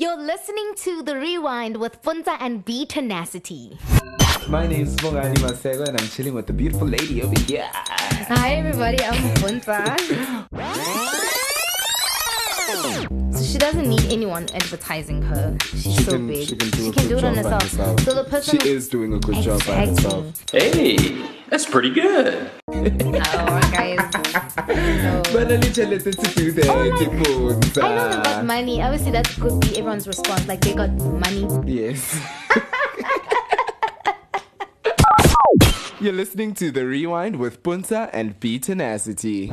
You're listening to The Rewind with Puntsa and BeeTenacity. My name is Bongani Masego and I'm chilling with the beautiful lady over here. Hi everybody, I'm Puntsa. so she doesn't need anyone advertising her. She's She so can- big. she can do a it good on job by herself. herself. So the person She is doing a good job by herself. Hey, that's pretty good. Oh, guys. No. But at least let's do that. I know got Puntsa. money. Obviously, that could be everyone's response. Like they got money. Yes. You're listening to The Rewind with Puntsa and BeeTenacity.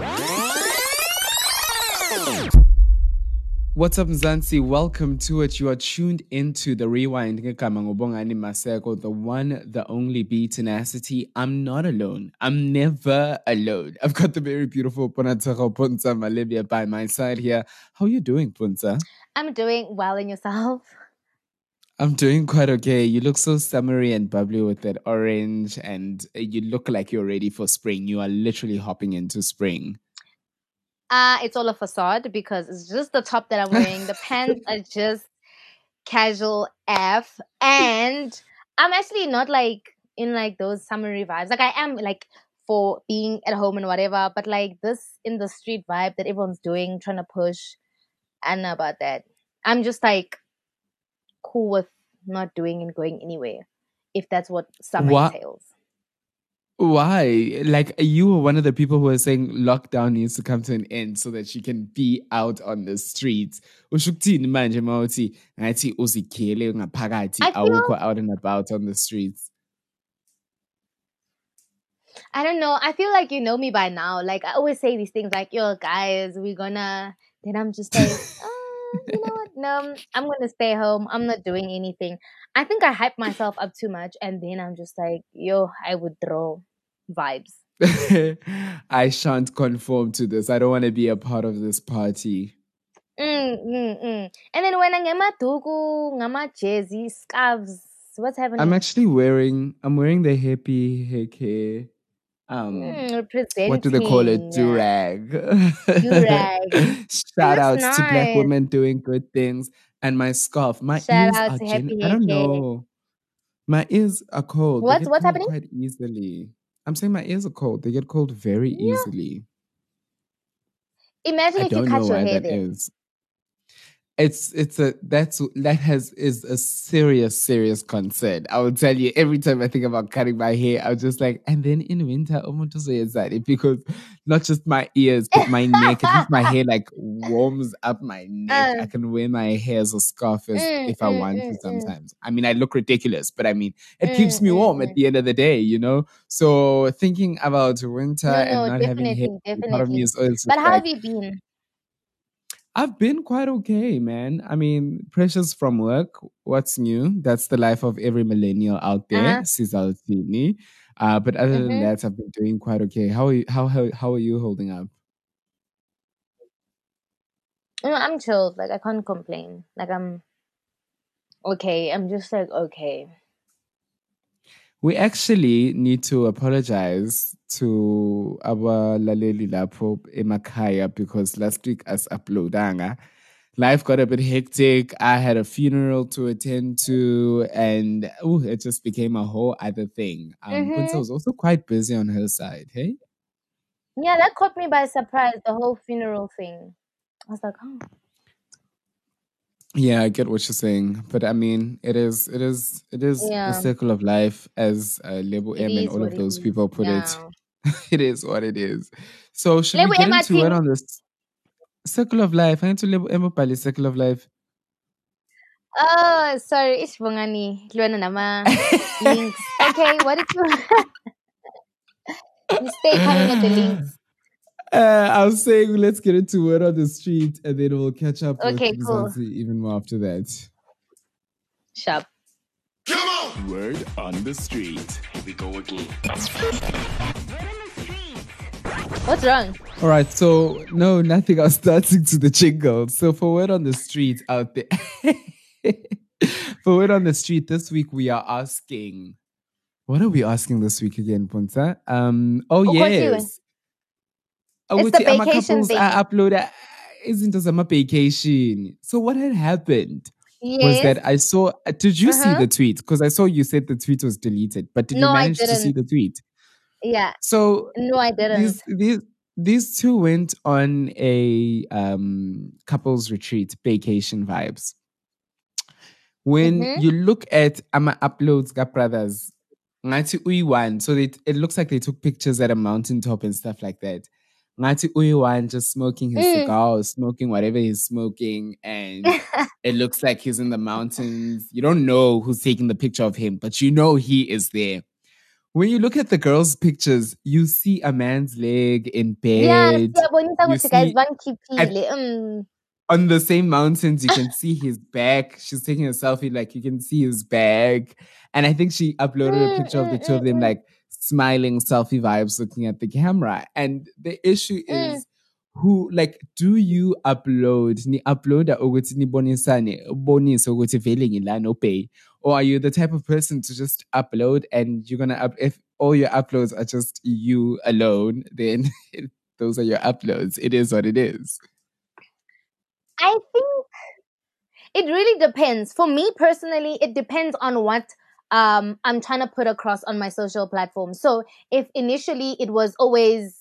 What's up, Mzansi? Welcome to it. You are tuned into The Rewind. Ngegama ngubongani Maseko, the one, the only BeeTenacity. I'm not alone. I'm never alone. I've got the very beautiful Ponatero Puntsa Malibia by my side here. How are you doing, Puntsa? I'm doing well in yourself. I'm doing quite okay. You look so summery and bubbly with that orange, and you look like you're ready for spring. You are literally hopping into spring. Uh, it's all a facade because it's just the top that I'm wearing. the pants are just casual F. And I'm actually not like in like those summery vibes. Like I am like for being at home and whatever, but like this in the street vibe that everyone's doing, trying to push. I don't know about that. I'm just like cool with not doing and going anywhere. If that's what summer What? entails. Why? Like, you were one of the people who were saying lockdown needs to come to an end so that she can be out on the streets. Usho ukuthini manje mawuthi ngathi uzikhele ngaphakathi I feel- awukho out and about on the streets. I don't know. I feel like you know me by now. Like I always say these things like, yo, guys, we're gonna then I'm just like, uh, you know what? No, I'm gonna stay home. I'm not doing anything. I think I hype myself up too much and then I'm just like, yo, I withdraw vibes. I shan't conform to this. I don't want to be a part of this party. Mm, mm, mm. And then when I get my dugu, ngama jersey, scarves, what's happening? I'm actually wearing I'm wearing the hippie heke um Mm, what do they call it? Durag. Durag. Shout outs looks to black women doing good things. And my scarf. My Shout ears out are gen- Happy I don't know. My ears are cold. What's- what's happening? Quite easily. I'm saying my ears are cold. They get cold very Yeah. easily. Imagine I if you cut your hair that is. It's it's a that's that has is a serious serious concern. I will tell you every time I think about cutting my hair, I'm just like, and then in winter, umuntu uzoyenzani? because not just my ears, but my neck. At least my hair like warms up my neck. Uh. I can wear my hair as a scarf as, Mm, if I mm, want to. mm. Sometimes, I mean, I look ridiculous, but I mean, it keeps me warm at the end of the day, you know. So thinking about winter No, and no, not having hair, part of me is also But how like, have you been? I've been quite okay, man. I mean, pressures from work. What's new? That's the life of every millennial out there. Uh-huh. Uh, but other than Mhm. that, I've been doing quite okay. How are you, how, how how are you holding up? You know, I'm chilled. Like I can't complain. Like I'm okay. I'm just like okay. We actually need to apologize to our laleli lapho emakhaya because last week as uploadanga, life got a bit hectic. I had a funeral to attend to, and ooh, it just became a whole other thing. Um, Mhm. was also quite busy on her side. Hey, Yeah, that caught me by surprise. The whole funeral thing. I was like, oh, yeah, I get what you're saying, but I mean, it is, it is, it is Yeah. the circle of life, as uh, Lebo it M and all of those is. people put it. It is what it is. So should Lebo we get Emma into it on this circle of life? I need to label Emma Pali circle of life. Oh, sorry. It's bongani. Links. Okay, what did you? you stay coming with the links. Uh, I was saying let's get into word on the street and then we'll catch up Okay, with cool. Mzansi even more after that. Sharp. Word on the street. Here we go again. What's wrong? All right, so no, nothing. I was dancing to the jingle. So for word on the street out there, for word on the street this week, we are asking. What are we asking this week again, Puntsa? Um. Oh Ukhohliwe. yes. It's the Ukuthi ama-couples thing. a-uploada izinto zama-vacation. So what had happened Yes. was that I saw. Did you see Uh-huh. the tweet? Because I saw you said the tweet was deleted, but did No, you manage to see the tweet? yeah. So No, I didn't. these these these two went on a um couples retreat vacation vibes when Mhm. you look at ama uploads ga brothers ngathi uyi-one so they, it looks like they took pictures at a mountaintop and stuff like that ngathi uyi-one just smoking his Mm. cigar or smoking whatever he's smoking and it looks like he's in the mountains you don't know who's taking the picture of him but you know he is there when you look at the girls' pictures, you see a man's leg in yeah, bed. siyabonisa You see-. Mm. On the same mountains, you can see his back. She's taking a selfie, like you can see his back. And I think she uploaded a Mm, picture of the mm, two of them, like smiling selfie vibes, looking at the camera. And the issue Mm. is who, like, do you upload? Ni uploada ukuthi nibonisane, bonise ukuthi vele ngilana opay? Or are you the type of person to just upload and you're gonna up if all your uploads are just you alone, then those are your uploads. It is what it is. I think it really depends. For me personally, it depends on what um I'm trying to put across on my social platforms. So if initially it was always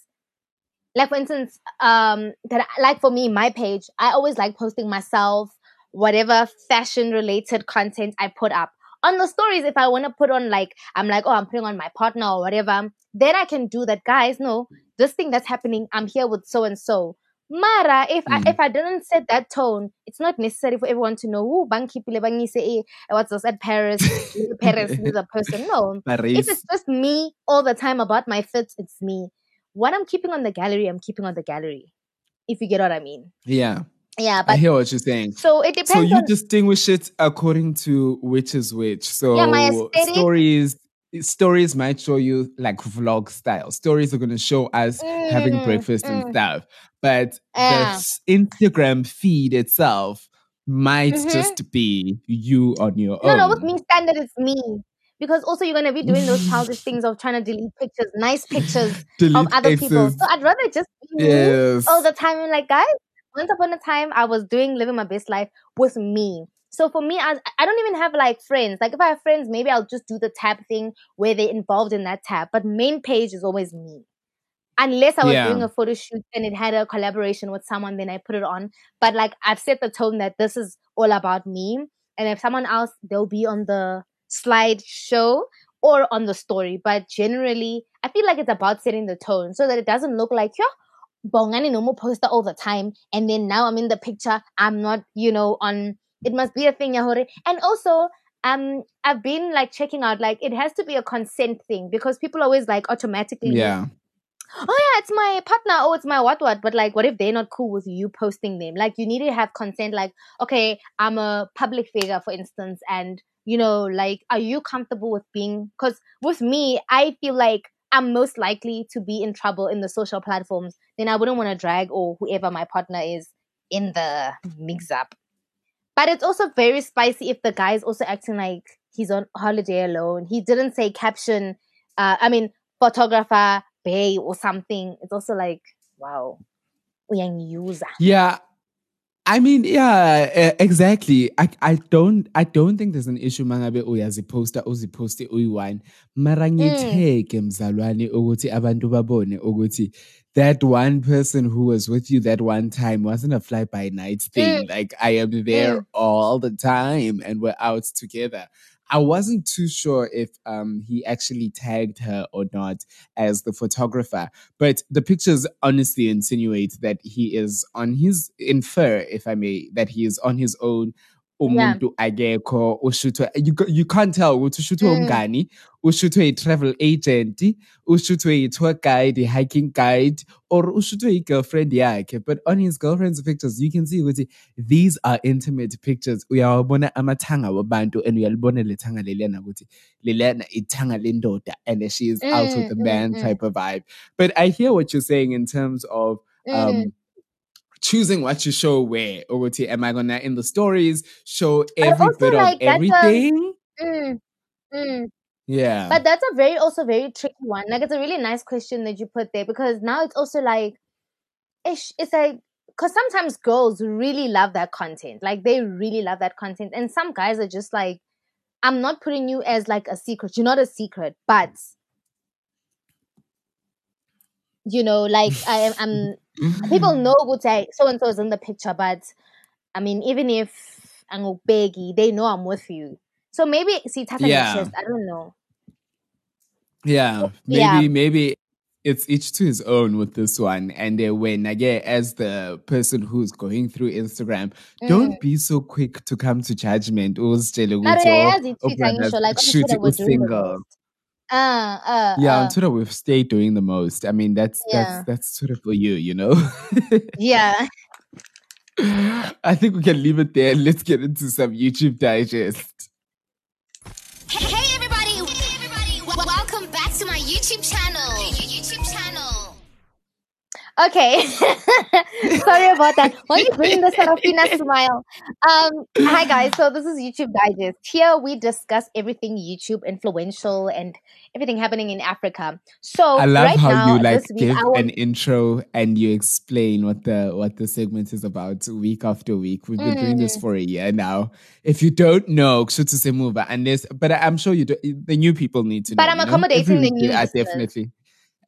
like for instance, um that like for me, my page, I always like posting myself, whatever fashion related content I put up. On the stories, if I want to put on like I'm like, oh, I'm putting on my partner or whatever, then I can do that. Guys, no, this thing that's happening, I'm here with so and so. Mara, if Mm. I, if I didn't set that tone, it's not necessary for everyone to know. Who banki pile bangi say, eh, what's this at Paris? Paris is a person. No, if it's just me all the time about my fits, it's me. What I'm keeping on the gallery, I'm keeping on the gallery. If you get what I mean. Yeah, Yeah, but I hear what you're saying. so it depends So you on distinguish it according to which is which. So Yeah, my aesthetic- stories stories might show you like vlog style. Stories are going to show us having Mm, breakfast and mm. stuff. But Yeah. the Instagram feed itself might Mhm. just be you on your No, own. no, no, with me standard is me. Because also you're gonna be doing those childish things of trying to delete pictures, nice pictures of other people. So I'd rather just be me Yes. all the time. And like, guys, once upon a time I was doing living my best life with me. So for me, I, I don't even have like friends. Like if I have friends, maybe I'll just do the tab thing where they're involved in that tab. But main page is always me. Unless I was Yeah. doing a photo shoot and it had a collaboration with someone, then I put it on. But like I've set the tone that this is all about me. And if someone else, they'll be on the slide show or on the story. But generally, I feel like it's about setting the tone so that it doesn't look like, yeah, bongani no more poster all the time. And then now I'm in the picture. I'm not, you know, on, it must be a thing, Yahore. And also, um, I've been like checking out, like it has to be a consent thing because people always like automatically yeah. oh yeah, it's my partner, oh it's my what what. But like, what if they're not cool with you posting them? Like, you need to have consent. Like, okay, I'm a public figure, for instance, and you know, like, are you comfortable with being? Because with me, I feel like I'm most likely to be in trouble in the social platforms. Then I wouldn't want to drag or whoever my partner is in the mix up. But it's also very spicy if the guy is also acting like he's on holiday alone. He didn't say caption. Uh, I mean, photographer, bae, or something. It's also like, wow, user. Yeah. I mean, yeah, exactly. I I don't I don't think there's an issue mangabe uyaziposta uziposte uyi-one. Mara ngitheke mzalwane ukuthi abantu babone ukuthi that one person who was with you that one time wasn't a fly by night thing. Like I am there all the time and we're out together. I wasn't too sure if um he actually tagged her or not as the photographer, but the pictures honestly insinuate that he is on his infer, if I may, that he is on his own. Umuntu akekho ushuthwe you, you can't tell ukuthi ushuthwe Mm. umngani ushuthwe i-travel agent ushuthwe i-tour guide i-hiking guide or ushuthwe i-girlfriend yakhe but on his girlfriend's pictures you can see ukuthi these are intimate pictures uyawabona amathanga wabantu and uyalibona lethanga leliyana ukuthi leliyana ithanga lendoda and she is out with Mm, the mm, man mm. type of vibe but i hear what you're saying in terms of um Mm. Choosing what you show where ukuthi am i gonna in the stories show every bit like, of a- everything Mm, mm. yeah But that's a very also very tricky one. Like it's a really nice question that you put there because now it's also like, ish, it's like because sometimes girls really love that content. Like they really love that content, and some guys are just like, I'm not putting you as like a secret. You're not a secret, but you know, like I am. I'm people know good say so and so is in the picture, but I mean, even if I'm a beggy, they know I'm with you. So maybe see Tata Yeah. chest. I don't know. Yeah, maybe Yeah. maybe it's each to his own with this one. And uh, when again, as the person who's going through Instagram, Mm. don't be so quick to come to judgment. Uzitshele Mara ukuthi, oh, uyayazi i-tweet Oprah angisho, does- like shoot Twitter we're was doing the single. Uh, uh, Yeah, uh, on Twitter we've stayed doing the most. I mean, that's Yeah. that's that's Twitter for you, you know. yeah. I think we can leave it there. Let's get into some YouTube digest. Okay. Sorry about that. Why are you bringing the Serafina smile? Um, hi guys. So this is YouTube Digest. Here we discuss everything YouTube influential and everything happening in Africa. So I love right how now, you like week, give will, an intro and you explain what the what the segment is about week after week. We've been doing Mm. this for a year now. If you don't know, kushuthi semuva, unless but I'm sure you do, the new people need to But know. I'm you know? accommodating the new listeners. definitely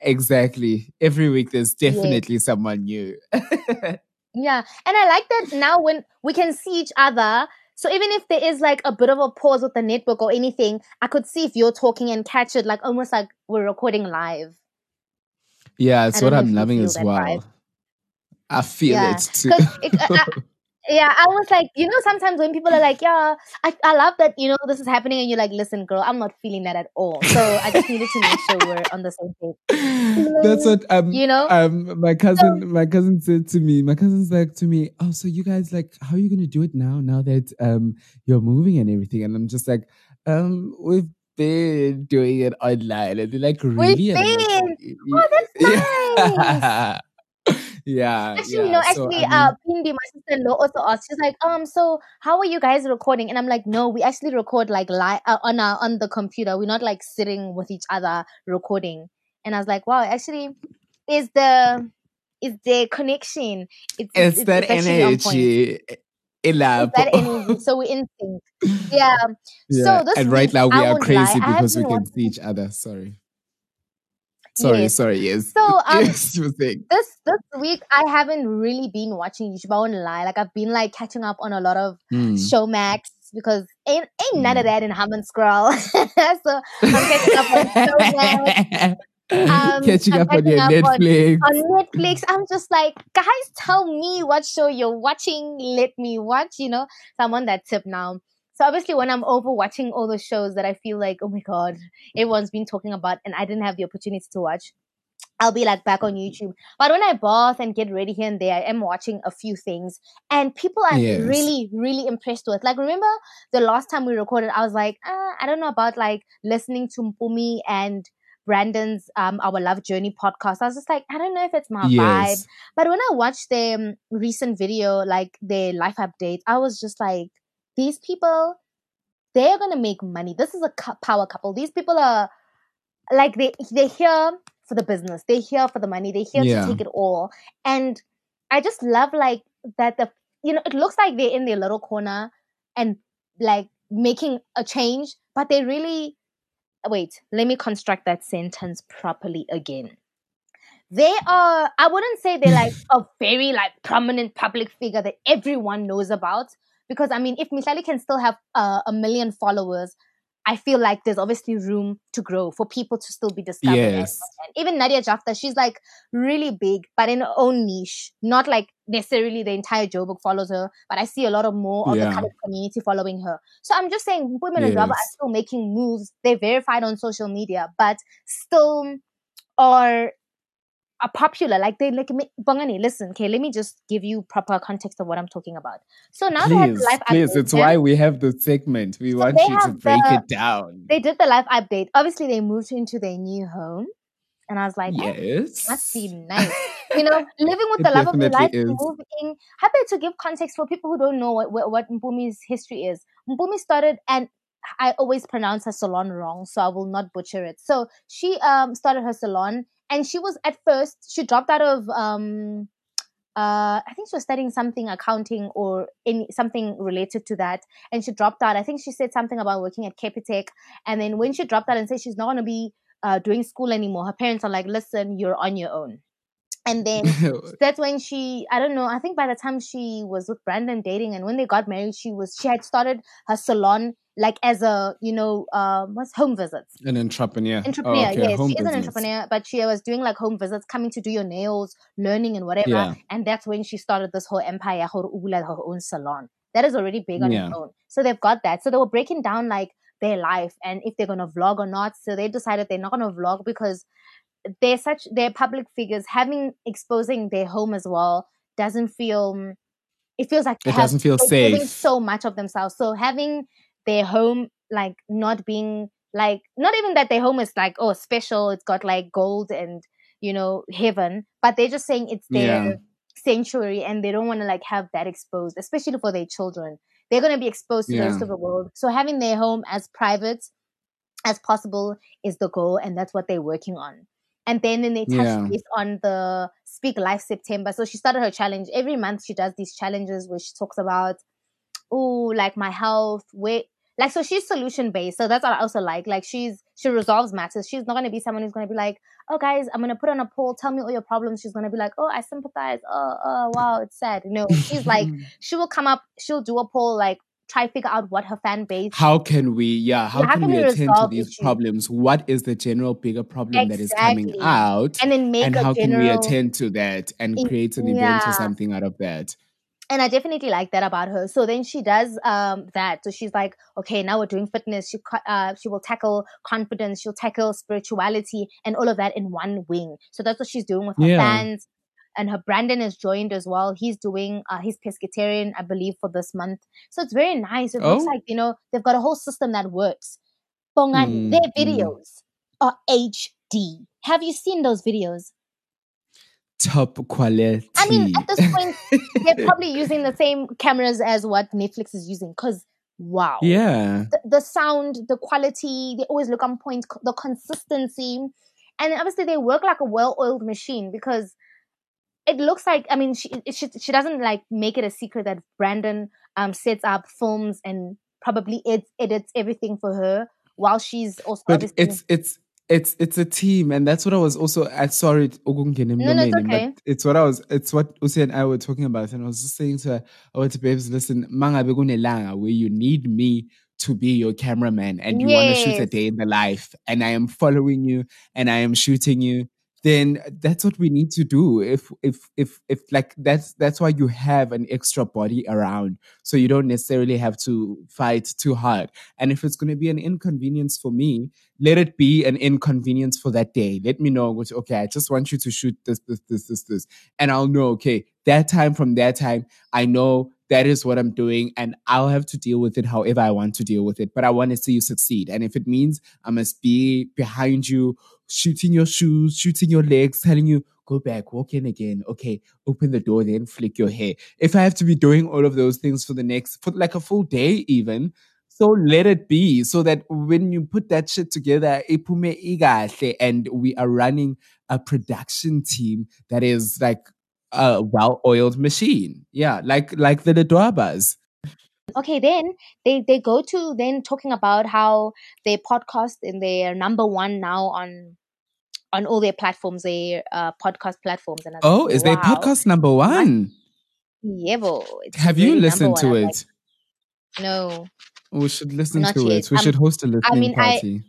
exactly every week. There's definitely someone new. yeah, and I like that now when we can see each other. So even if there is like a bit of a pause with the network or anything, I could see if you're talking and catch it, like almost like we're recording live. yeah, it's what I'm loving as well. vibe. I feel Yeah, it too. it, I, yeah, I was like, you know, sometimes when people are like, yeah, I, I love that, you know, this is happening, and you're like, listen, girl, I'm not feeling that at all. So I just needed to make sure we're on the same page. That's what um You know? um my cousin my cousin said to me. My cousin's like to me, oh, so you guys like how are you gonna do it now? Now that um you're moving and everything, and I'm just like, um, we've been doing it online, and they're like, really? And I'm like, been? Oh, that's yeah. yeah, Actually, yeah. no, So, actually, I uh, Pindi, my sister-in-law, also asked. She's like, um, so how are you guys recording? And I'm like, no, we actually record like live uh, on our on the computer. We're not like sitting with each other recording. And I was like, wow, actually, is the is the connection? It's it's, that actually on point. energy. It's Elab. that energy. So we're in sync. Yeah. Yeah, So this and right now we I are crazy lie, because we can see each other. Sorry. Sorry, Yes. sorry, yes. So, um, yes, you were saying. this this week I haven't really been watching YouTube. I won't lie. Like I've been like catching up on a lot of Hmm. Showmax because ain't ain't none of Mm. that in Hum and Scroll. so I'm catching up on Showmax Um, Catching I'm up on your up on- Netflix. on Netflix. I'm just like, guys, tell me what show you're watching. Let me watch. You know, so I'm on that tip now. So obviously, when I'm over watching all the shows that I feel like, oh my god, everyone's been talking about, and I didn't have the opportunity to watch. I'll be like back on YouTube. But when I bath and get ready here and there, I am watching a few things. And people I'm Yes. really, really impressed with. Like, remember the last time we recorded, I was like, uh, I don't know about like listening to Mpumi and Brandon's um Our Love Journey podcast. I was just like, I don't know if it's my vibe. But when I watched their um, recent video, like their life update, I was just like, these people, they're gonna make money. This is a power couple. These people are like they they're here for the business. They're here for the money. They're here Yeah. to take it all. And I just love like that. The you know, it looks like they're in their little corner and like making a change, but they really wait. Let me construct that sentence properly again they are i wouldn't say they're like a very like prominent public figure that everyone knows about because i mean if misali can still have uh, a million followers i feel like there's obviously room to grow for people to still be discovered Yes. and even nadia jaftha she's like really big but in her own niche. Not like necessarily the entire joburg follows her but i see a lot of more of the Yeah. colored community following her. So i'm just saying women and rubber are still making moves. They're verified on social media but still are are popular. Like they like me- Bongani, listen, okay, let me just give you proper context of what I'm talking about. So now they have the Please, live please. update. It's why we have the segment. We want you to break the- it down. they did the live update. Obviously, they moved into their new home, and I was like, oh, yes. must be nice. You know, living with the love of your life, is. moving. Happy to give context for people who don't know what what, what Mpumi's history is. Mpumi started, and I always pronounce her salon wrong, so I will not butcher it. So she um started her salon, and she was at first she dropped out of um uh, I think she was studying something accounting or any something related to that, and she dropped out. I think she said something about working at Capitec, and then when she dropped out and said she's not going to be uh, doing school anymore, her parents are like, "Listen, you're on your own." And then that's when she, I don't know, I think by the time she was with Brandon dating and when they got married, she was, she had started her salon like as a, you know, um, what's home visits. An entrepreneur. Entrepreneur, Oh, okay, yes. home She is an entrepreneur, but she was doing like home visits, coming to do your nails, learning and whatever. Yeah. And that's when she started this whole empire, her, her own salon. That is already big on Yeah. its own. So they've got that. So they were breaking down like their life and if they're going to vlog or not. So they decided they're not going to vlog because they're such, they're public figures. Having, exposing their home as well doesn't feel, it feels like It have- doesn't feel safe. so much of themselves. So having their home like not being like not even that their home is like oh special, it's got like gold and you know heaven, but they're just saying it's their Yeah. sanctuary and they don't want to like have that exposed, especially for their children. They're gonna be exposed to the rest of the world. So having their home as private as possible is the goal, and that's what they're working on. And then, then they touch Yeah. base on the Speak Life September. So she started her challenge. Every month she does these challenges where she talks about, oh, like my health, where like so she's solution based. So that's what I also like. Like she's she resolves matters. She's not gonna be someone who's gonna be like, oh guys, I'm gonna put on a poll, tell me all your problems. She's gonna be like, oh, I sympathize. Oh, oh, wow, it's sad. No, she's like, she will come up, she'll do a poll, like try to figure out what her fan base How can we, yeah, how, how can, can we we attend to these issues? problems? What is the general bigger problem that is coming out? and then make and how can we attend to that and create an event yeah. or something out of that? And I definitely like that about her. So then she does um that. So she's like, okay, now we're doing fitness. She uh she will tackle confidence. She'll tackle spirituality and all of that in one wing. So that's what she's doing with her Yeah. fans. And her Brandon is joined as well. He's doing uh he's pescatarian, I believe, for this month. So it's very nice. It looks Oh. like you know they've got a whole system that works. Bongani, Mm, their mm. videos are HD. Have you seen those videos? Top quality. I mean, at this point, they're probably using the same cameras as what Netflix is using. Because wow, yeah. the, the sound, the quality, they always look on point. The consistency, and obviously they work like a well-oiled machine because it looks like. I mean, she she she doesn't like make it a secret that Brandon um sets up films and probably ed- edits everything for her while she's also But it's it's it's it's a team, and that's what I was also. I sorry, No, no, it's okay. but it's what I was. It's what Usi and I were talking about, and I was just saying to her, "I went to babes, listen, mangabe kunelanga where you need me to be your cameraman, and you want to shoot a day in the life, and I am following you, and I am shooting you." Then that's what we need to do. If if if if like that's that's why you have an extra body around, so you don't necessarily have to fight too hard. And if it's going to be an inconvenience for me, let it be an inconvenience for that day. Let me know, which, okay, I just want you to shoot this, this, this, this, this. And I'll know, okay, that time from that time, I know that is what I'm doing and I'll have to deal with it however I want to deal with it. But I want to see you succeed. And if it means I must be behind you, shooting your shoes, shooting your legs, telling you, go back, walk in again. Okay, open the door, then flick your hair. If I have to be doing all of those things for the next, for like a full day even, so let it be so that when you put that shit together, and we are running a production team that is like a well-oiled machine. Yeah, like like the Ledwabas. okay then they they go to then talking about how their podcast and they're number one now on on all their platforms their uh podcast platforms and I Oh, like, is their podcast number one? yeah bo, it's Have you listened to it? like, no we should listen not to yet. it. We should host a listening mean, I- party.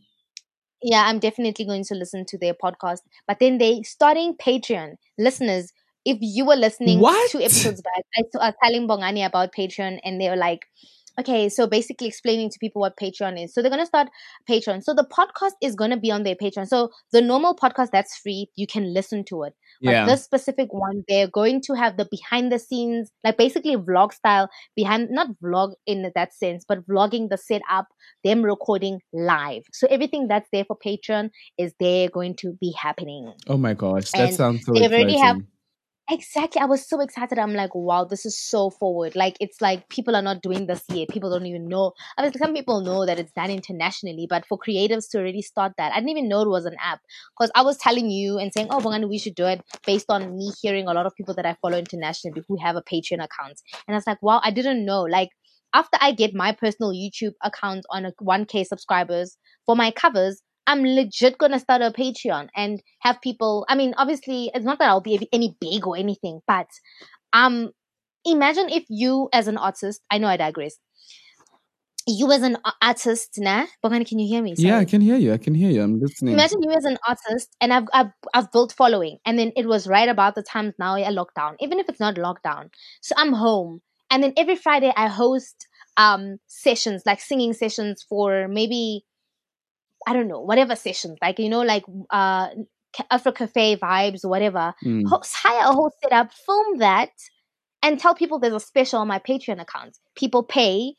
yeah i'm definitely going to listen to their podcast but then they starting patreon listeners if you were listening What? two episodes back I was telling bongani about patreon and they were like okay so basically explaining to people what patreon is. So they're going to start patreon. So the podcast is going to be on their patreon. So the normal podcast that's free. You can listen to it. But yeah. this specific one they're going to have the behind the scenes like basically vlog style behind not vlog in that sense but vlogging the setup them recording live. So everything that's there for patreon is there going to be happening. Oh my gosh, that and sounds so they already have- exciting. Exactly. I was so excited. I'm like, wow, this is so forward. Like, it's like people are not doing this yet. People don't even know. I mean, some people know that it's done internationally, but for creatives to already start that, I didn't even know it was an app because I was telling you and saying, oh, Bongani, we should do it based on me hearing a lot of people that I follow internationally who have a Patreon account. And I was like, wow, I didn't know. Like, after I get my personal YouTube account on a 1K subscribers for my covers, I'm legit gonna start a Patreon and have people. I mean, obviously, it's not that I'll be any big or anything, but um, imagine if you, as an artist, I know I digress. You as an artist, nah, Bongani, can you hear me? Yeah, I can hear you. I can hear you. I'm listening. Imagine you as an artist, and I've, I've I've built following, and then it was right about the times now a lockdown, even if it's not lockdown. So I'm home, and then every Friday I host um sessions like singing sessions for maybe I don't know whatever sessions like you know like uh Afro Cafe vibes whatever. Mm. Host, hire a whole setup, film that, and tell people there's a special on my Patreon account. People pay.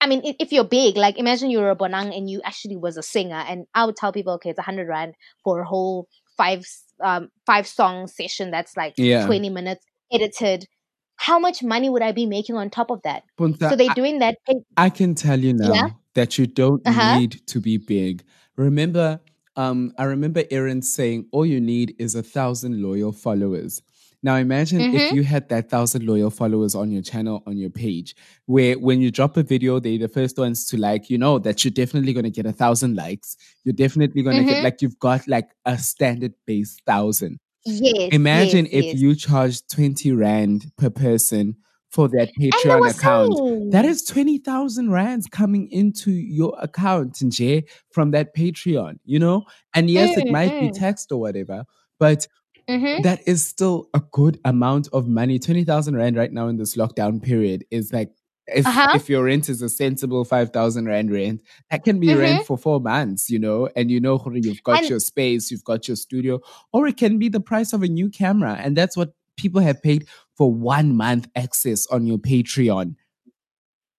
I mean, if you're big, like imagine you're a Bonang and you actually was a singer, and I would tell people, okay, it's a hundred rand for a whole five um five song session that's like Yeah. twenty minutes edited. How much money would I be making on top of that? Puntsa, so they're doing that. I can tell you now Yeah? that you don't Uh-huh. need to be big. Remember, um, I remember Aaron saying all you need is a thousand loyal followers. Now imagine if Mhm. you had that thousand loyal followers on your channel, on your page, where when you drop a video, they're the first ones to like, you know, that you're definitely gonna get a thousand likes. You're definitely gonna Mhm. get like you've got like a standard base thousand. Yes. Imagine yes, if yes. you charged 20 Rand per person for that Patreon account. saying, That is 20,000 rands coming into your account, Nje, from that Patreon, you know? And yes, it Mm, might be mm. taxed or whatever, but Mhm. that is still a good amount of money. 20,000 rand right now in this lockdown period is like, if, Uh-huh. if your rent is a sensible 5,000 rand rent, that can be Mhm. rent for four months, you know? And you know, you've got And- your space, you've got your studio, or it can be the price of a new camera. And that's what people have paid for one month access on your Patreon.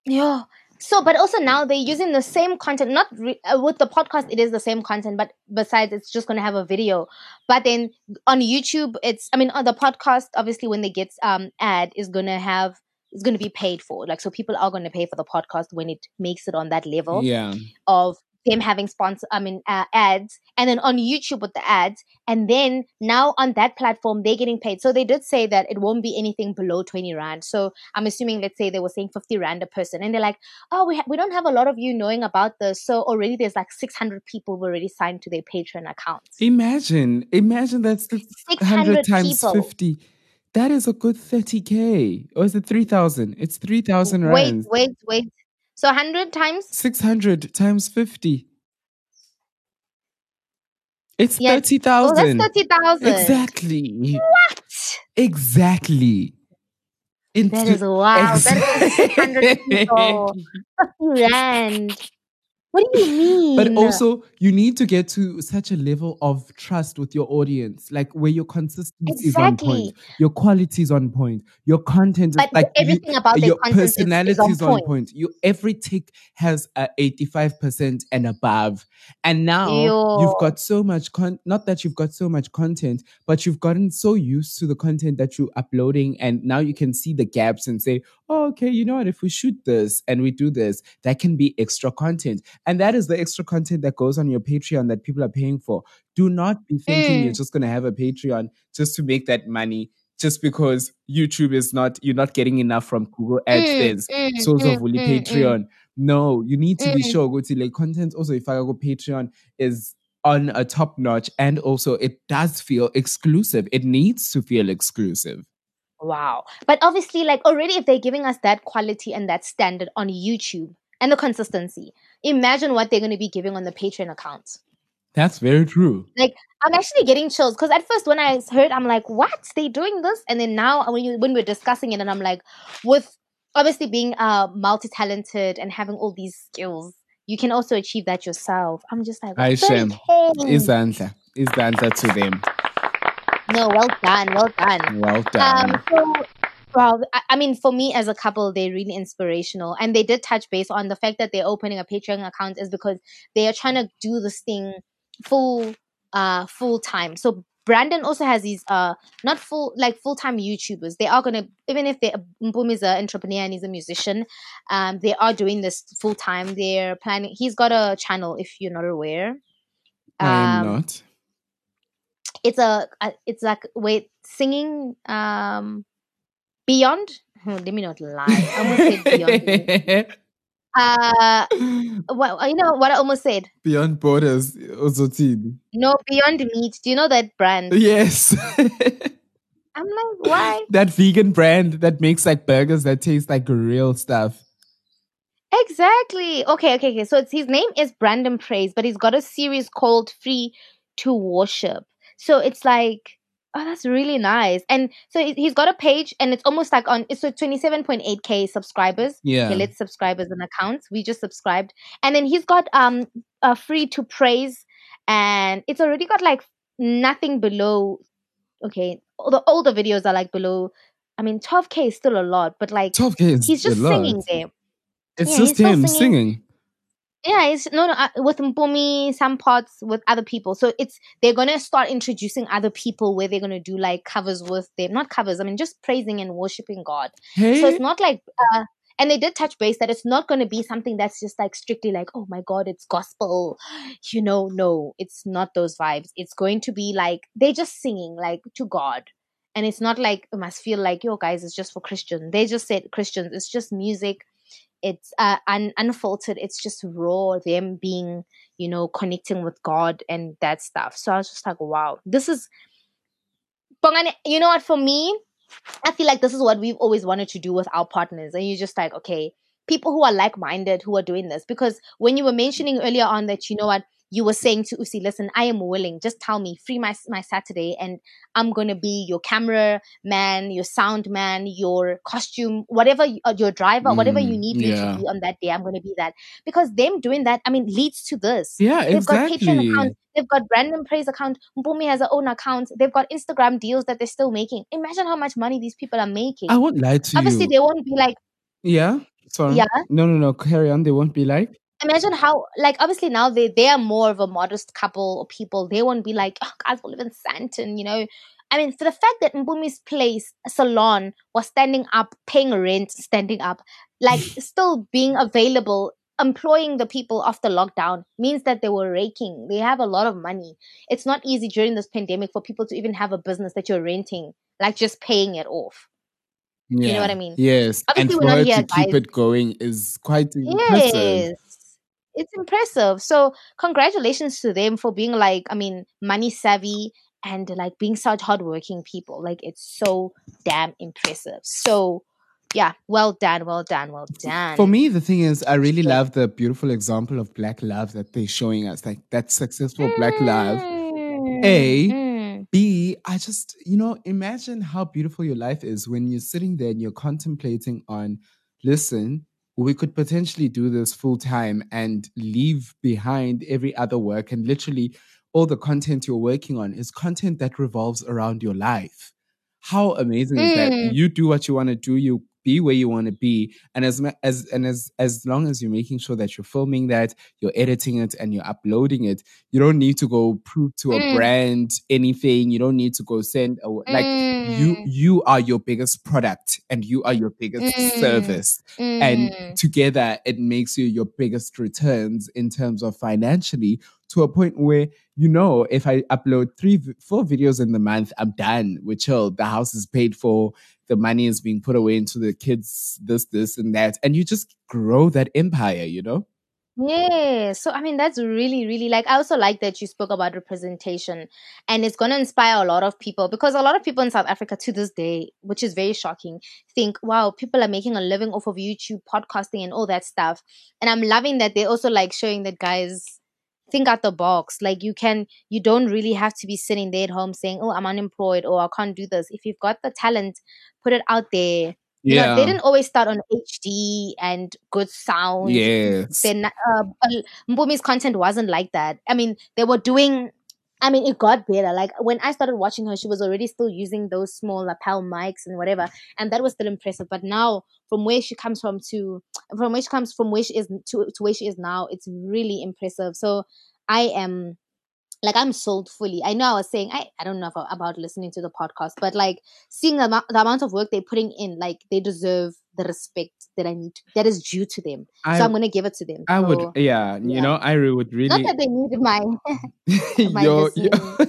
Yeah. So, but also now they're using the same content. Not re- uh, with the podcast, it is the same content, but besides, it's just going to have a video. But then on YouTube, it's. I mean, on the podcast, obviously, when they get um ad, is going to have is going to be paid for. Like, so people are going to pay for the podcast when it makes it on that level Yeah. of them having sponsor. I mean, uh, ads, and then on YouTube with the ads, and then now on that platform they're getting paid. So they did say that it won't be anything below twenty rand. So I'm assuming, let's say they were saying fifty rand a person, and they're like, oh, we ha- we don't have a lot of you knowing about this. So already there's like six hundred people who already signed to their Patreon accounts. Imagine, imagine that's 600 100 times people. 50. That is a good 30K. Or is it 3,000? It's 3,000 Wait, rands. wait, wait. So hundred times. 600 times 50. It's Yes. Oh, 30,000. that's thirty thousand. Exactly. What? Exactly. Into- That is wow. That is six hundred people. Fifty rand. What do you mean? But also, you need to get to such a level of trust with your audience, like where your consistency is on point, your quality is on point, your content is but like you- everything about your is- personality is, on is on point. point. You every tick has a eighty-five percent and above. And now Yo. you've got so much con. Not that you've got so much content, but you've gotten so used to the content that you're uploading, and now you can see the gaps and say, "Oh, okay, you know what? If we shoot this and we do this, that can be extra content." And that is the extra content that goes on your Patreon that people are paying for. Do not be thinking Mm. you're just gonna have a Patreon just to make that money just because YouTube is not you're not getting enough from Google AdSense. Mm, mm, of mm, Wuli mm, mm. Patreon. No, you need to be Mm. sure to like content also if I go Patreon is on a top notch and also it does feel exclusive. It needs to feel exclusive. Wow. But obviously, like already, if they're giving us that quality and that standard on YouTube and the consistency, imagine what they're going to be giving on the Patreon account. That's very true. Like I'm actually getting chills because at first when I heard, I'm like, "What? They doing this?" And then now when you when we're discussing it, and I'm like, with obviously being uh multi talented and having all these skills, you can also achieve that yourself. I'm just like, Hi, Shem. 30K. Izandla. Izandla to them. No, well done, well done. Well done. Um, so, well, I, mean, for me as a couple, they're really inspirational, and they did touch base on the fact that they're opening a Patreon account is because they are trying to do this thing full, uh, full time. So Brandon also has these uh not full like full time YouTubers. They are gonna even if they Boom is an entrepreneur and he's a musician, um, they are doing this full time. They're planning. He's got a channel if you're not aware. I am Um, not. It's a, a it's like wait singing um beyond. Hmm, Let me not lie. I almost said beyond. Uh, well, you know what I almost said. Beyond borders, Ozotini. No, Beyond Meat. Do you know that brand? Yes. I'm like, why? that vegan brand that makes like burgers that taste like real stuff. Exactly. Okay, okay, okay. So it's his name is Brandon Praise, but he's got a series called Free to Worship. So it's like, oh, that's really nice. And so he- he's got a page, and it's almost like on. It's so 27.8k subscribers. Yeah. Okay, let's subscribers and accounts. We just subscribed, and then he's got um a free to praise, and it's already got like nothing below. Okay, all the older videos are like below. I mean, 12k is still a lot, but like 12k is he's just a lot. singing there. It's Yeah, just him singing. singing. Yeah, it's no, no uh, with Mpumi, some parts with other people. So it's they're gonna start introducing other people where they're gonna do like covers with them, not covers. I mean, just praising and worshiping God. Hey, So it's not like, uh, and they did touch base that it's not gonna be something that's just like strictly like, oh my God, it's gospel. You know, no, it's not those vibes. It's going to be like they're just singing like to God. And it's not like it must feel like, yo, guys, it's just for Christians. They just said Christians. It's just music it's uh, un- unfiltered it's just raw them being you know connecting with god and that stuff. So i was just like wow this is you know what for me i feel like this is what we've always wanted to do with our partners and you're just like okay people who are like-minded who are doing this because when you were mentioning earlier on that you know what you were saying to Usi, listen, I am willing. Just tell me, free my my Saturday, and I'm gonna be your camera man, your sound man, your costume, whatever, uh, your driver, whatever you Mm, need me yeah. to be on that day. I'm gonna be that because them doing that, I mean, leads to this. yeah, They've got Patreon account. They've got Brandon Praise account. Mpumi has her own account. They've got Instagram deals that they're still making. Imagine how much money these people are making. I won't lie to Obviously, you. Obviously, they won't be like, yeah. Sorry. Yeah. No, no, no. Carry on. They won't be like. Imagine how, like, obviously now they, they are more of a modest couple or people. They won't be like, oh, guys, we'll live in Sandton, you know. I mean, for the fact that Mpumi's place, salon, was standing up, paying rent, standing up, like, still being available, employing the people after lockdown means that they were raking. They have a lot of money. It's not easy during this pandemic for people to even have a business that you're renting, like just paying it off. Yeah. know what I mean? Yes. Obviously, and we're for not her here, to keep it going is quite impressive. Yes. It's impressive. So congratulations to them for being like, I mean, money savvy and like being such hardworking people. Like it's so damn impressive. So yeah, well done, well done, well done. For me, the thing is, I really Yeah. love the beautiful example of black love that they're showing us. Like that successful black love. Mm, A, mm. B, I just, you know, imagine how beautiful your life is when you're sitting there and you're contemplating on, listen, we could potentially do this full time and leave behind every other work. And literally, all the content you're working on is content that revolves around your life. How amazing is that? Mm. You do what you want to do, you be where you want to be. And as as and as as long as you're making sure that you're filming that, you're editing it and you're uploading it, you don't need to go prove to a Mm. brand anything. You don't need to go send a, like you Mm. you are your biggest product and you are your biggest Mm. service Mm. and together it makes you your biggest returns in terms of financially to a point where you know if i upload three four videos in the month i'm done we're chill. The house is paid for. The money is being put away into the kids this this and that. And you just grow that empire you know? Yeah, so I mean that's really, really like I also like that you spoke about representation. And it's gonna inspire a lot of people because a lot of people in South Africa to this day, which is very shocking, think, wow, people are making a living off of YouTube, podcasting and all that stuff. And I'm loving that they're also like showing that guys think out the box. Like you can you don't really have to be sitting there at home saying, Oh, I'm unemployed or I can't do this. If you've got the talent, put it out there. You know, they didn't always start on HD and good sound yes then uh, Mpumi's content wasn't like that. I mean, they were doing. I mean, it got better. Like when I started watching her, she was already still using those small lapel mics and whatever, and that was still impressive. But now, from where she comes from to from where she comes from where she is to to where she is now, it's really impressive. So I am like I'm sold fully. I know I was saying I, I don't know about, listening to the podcast, but like seeing the, amou- the amount of work they're putting in, like they deserve the respect that I need to, that is due to them. I- so I'm gonna give it to them. I would, So, yeah, you know, I would really not that they need my my Yo- yo-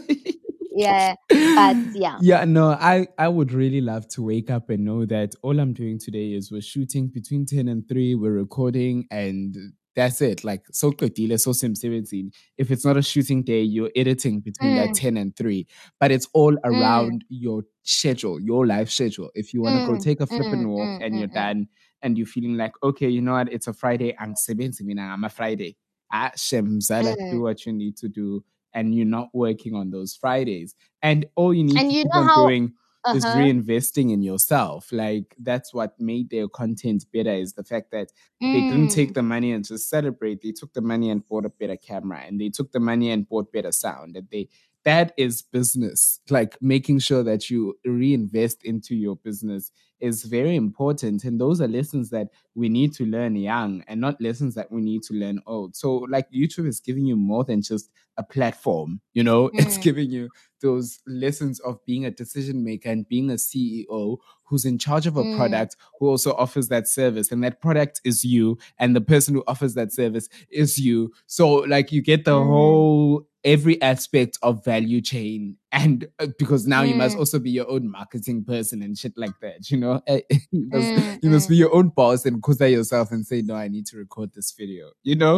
yeah, but yeah. Yeah, no, I, I would really love to wake up and know that all I'm doing today is we're shooting between 10 and 3, we're recording, and that's it. Like, so qedile, so sim 17. If it's not a shooting day, you're editing between that Mm. 10 and 3. But it's all around your schedule, your life schedule. If you want to go Mm, take a flipping mm, walk mm, and you're mm, mm. done and you're feeling like, okay, you know what, it's a Friday, I'm 17, I'm a Friday. Ah, Shem, Zala, do Mm. what you need to do. And you're not working on those Fridays. And all you need And to you keep know on how- doing is Uh-huh. reinvesting in yourself. Like that's what made their content better is the fact that they didn't take Mm. the money and just celebrate. They took the money and bought a better camera and they took the money and bought better sound. And they that is business. Like making sure that you reinvest into your business is very important. And those are lessons that we need to learn young and not lessons that we need to learn old. So like YouTube is giving you more than just a platform, you know, it's Mm. giving you those lessons of being a decision maker and being a CEO who's in charge of a Mm. product who also offers that service and that product is you and the person who offers that service is you so like you get the Mm. whole every aspect of value chain and uh, because now you must Mm. also be your own marketing person and shit like that you know Eh, you must, Mm, you must mm. be your own boss and kuza yourself and say no i need to record this video you know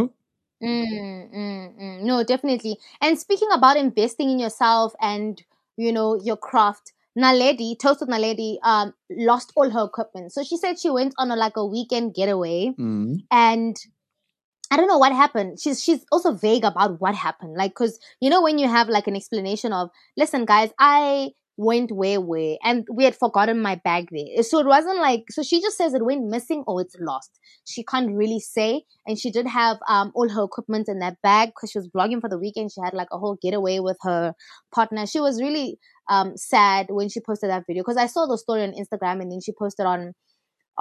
Mm, mm, mm. No, definitely. And speaking about investing in yourself and you know your craft, Naledi, Toast with Naledi, um, lost all her equipment. So she said she went on a, like a weekend getaway, Mm. and I don't know what happened. She's she's also vague about what happened. Like, cause you know when you have like an explanation of, listen, guys, I went where where, and we had forgotten my bag there. So it wasn't like. So she just says it went missing or it's lost. She can't really say, and she did have um all her equipment in that bag because she was vlogging for the weekend. She had like a whole getaway with her partner. She was really um sad when she posted that video because I saw the story on Instagram and then she posted on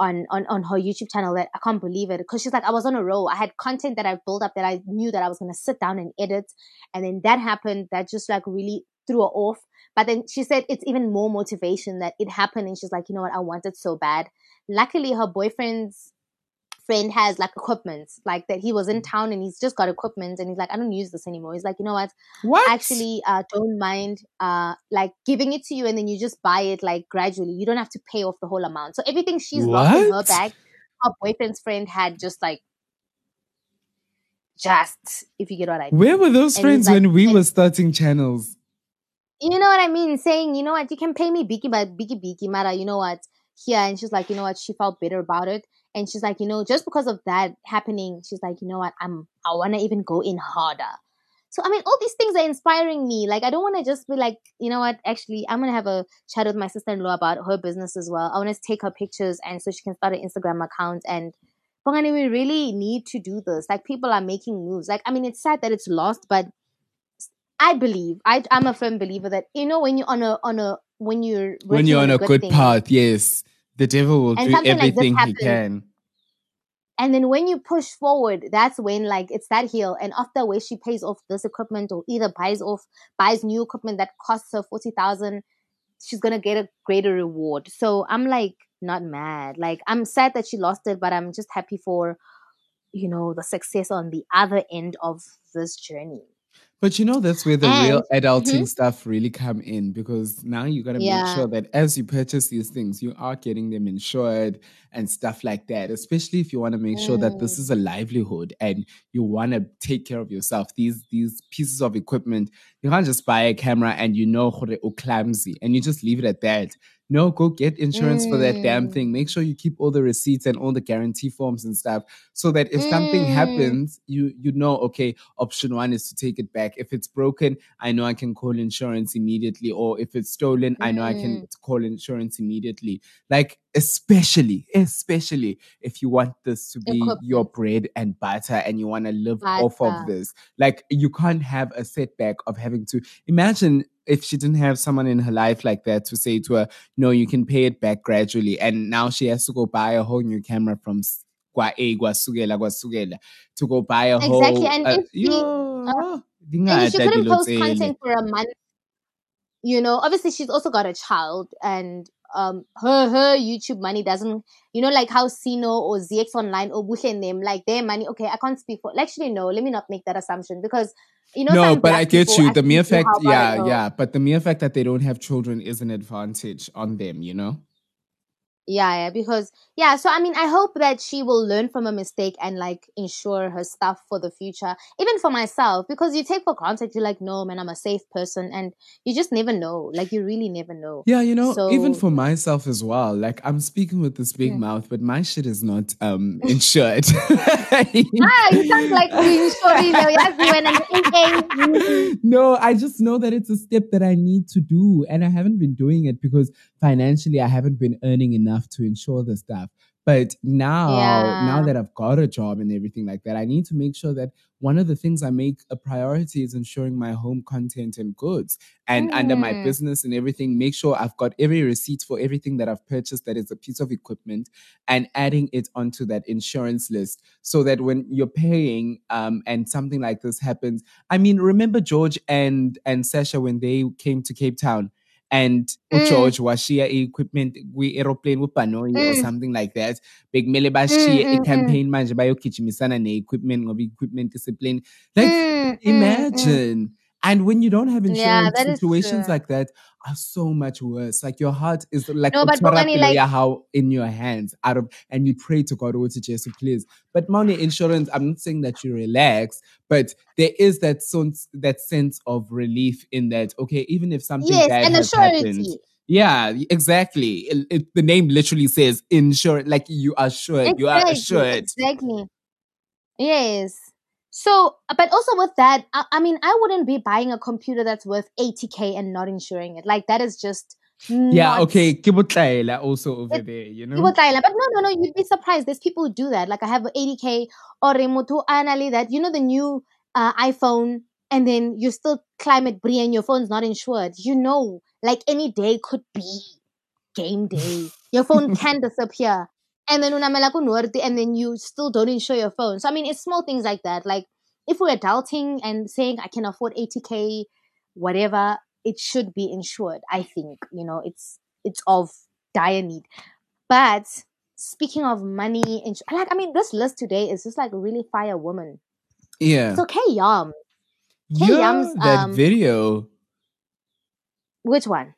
on on on her YouTube channel that I can't believe it because she's like I was on a roll. I had content that I built up that I knew that I was gonna sit down and edit, and then that happened. That just like really threw her off. But then she said it's even more motivation that it happened, and she's like, you know what, I want it so bad. Luckily, her boyfriend's friend has like equipment, like that he was in town and he's just got equipment, and he's like, I don't use this anymore. He's like, you know what, what actually uh, don't mind uh, like giving it to you and then you just buy it like gradually. You don't have to pay off the whole amount. So everything she's lost in her bag, her boyfriend's friend had just like just if you get what I mean. where were those And friends like- when we and- were starting channels You know what I mean? Saying, you know what, you can pay me Biki but Biki Biki Mara, you know what? Here and she's like, you know what, she felt bitter about it. And she's like, you know, just because of that happening, she's like, you know what, I'm I wanna even go in harder. So I mean, all these things are inspiring me. Like, I don't want to just be like, you know what? Actually, I'm gonna have a chat with my sister-in-law about her business as well. I want to take her pictures and so she can start an Instagram account. And Bongani, we really need to do this. Like, people are making moves. Like, I mean, it's sad that it's lost, but I believe I, I'm a firm believer that you know when you're on a on a when you're when you're on a good thing, path yes the devil will And do something like everything he can And then when you push forward, that's when like it's that hill. And after where she pays off this equipment or either buys off buys new equipment that costs her forty thousand, she's gonna get a greater reward. So I'm like not mad. Like I'm sad that she lost it, but I'm just happy for you know the success on the other end of this journey. But you know, that's where the real And- adulting Mhm. stuff really come in because now you got to make sure that as you purchase these things, you are getting them insured and stuff like that. Especially if you want to make sure that this Mm. is a livelihood and you want to take care of yourself. These these pieces of equipment, you can't just buy a camera and you know o clumsy and you just leave it at that. No, go get insurance for that damn Mm. thing. Make sure you keep all the receipts and all the guarantee forms and stuff so that if something Mm. happens, you you know, okay, option one is to take it back. If it's broken, I know I can call insurance immediately. Or if it's stolen, I know I can call insurance immediately. Like, especially, especially if you want this to be your bread and butter and you want to live off of this. Like, you can't have a setback of having to imagine if she didn't have someone in her life like that to say to her, no, you can pay it back gradually. And now she has to go buy a whole new camera from kwa A, kwa sugela, kwa sugela, to go buy a whole. Exactly, and uh, if she- yo, And if she couldn't post content for a month, you know, obviously she's also got a child and um her her YouTube money doesn't you know like how Sino or ZX online or Buhle and them like their money okay I can't speak for actually no let me not make that assumption because you know no, but I get you. The mere fact, yeah, yeah. But the mere fact that they don't have children is an advantage on them, you know? Yeah, yeah, because yeah, so I mean, I hope that she will learn from a mistake and like ensure her stuff for the future. Even for myself, because you take for granted, you're like, no, man, I'm a safe person, and you just never know. Like, you really never know. Yeah, you know, even for myself as well. Like I'm speaking with this big Mm. mouth, but my shit is not um insured. Ah, you sound like you sorry, no, yes, when I'm thinking. no, I just know that it's a step that I need to do. And I haven't been doing it because financially I haven't been earning enough to insure the stuff. But now, now that I've got a job and everything like that, I need to make sure that one of the things I make a priority is ensuring my home content and goods. And under my Mm. business and everything, make sure I've got every receipt for everything that I've purchased that is a piece of equipment and adding it onto that insurance list so that when you're paying um, and something like this happens, I mean, remember George and and Sasha when they came to Cape Town and Mm. George washia equipment we aeroplane with Panoi or Mm. something like that. Bekumele bashiye Mm, mm, mm. i-campaign manje bayogijimisana ne-equipment ngoba equipment discipline. Like Mm, mm, mm. imagine. And when you don't have insurance, is situations like that are so much worse. Like your heart is like No, but Bongani, like- hao in your hands out of and you pray to God or to Jesus, please. But money insurance, I'm not saying that you relax, but there is that sense that sense of relief in that, okay, even if something Yes, bad and has happened. Yeah, exactly. It- it- the name literally says insurance, like you are sure, you are Exactly, assured. Exactly. Yes. So, but also with that, I, I mean, I wouldn't be buying a computer that's worth 80k and not insuring it. Like that is just Yeah, okay. Kibutlaela also over It- there, you know? Like, but no, no, no, you'd be surprised. There's people who do that. Like I have 80k or remoto anali that you know the new uh, iPhone, and then you're still climate brie and your phone's not insured. You know, like any day could be game day. Your phone can disappear, and then unamela ku norte, and then you still don't insure your phone. So I mean, it's small things like that. Like if we're adulting and saying I can afford 80k, whatever, it should be insured. I think you know it's it's of dire need. But speaking of money, ins- like I mean, this list today is just like really fire woman. yeah. So K Yum, K yeah, Yum's, that um, video. which one?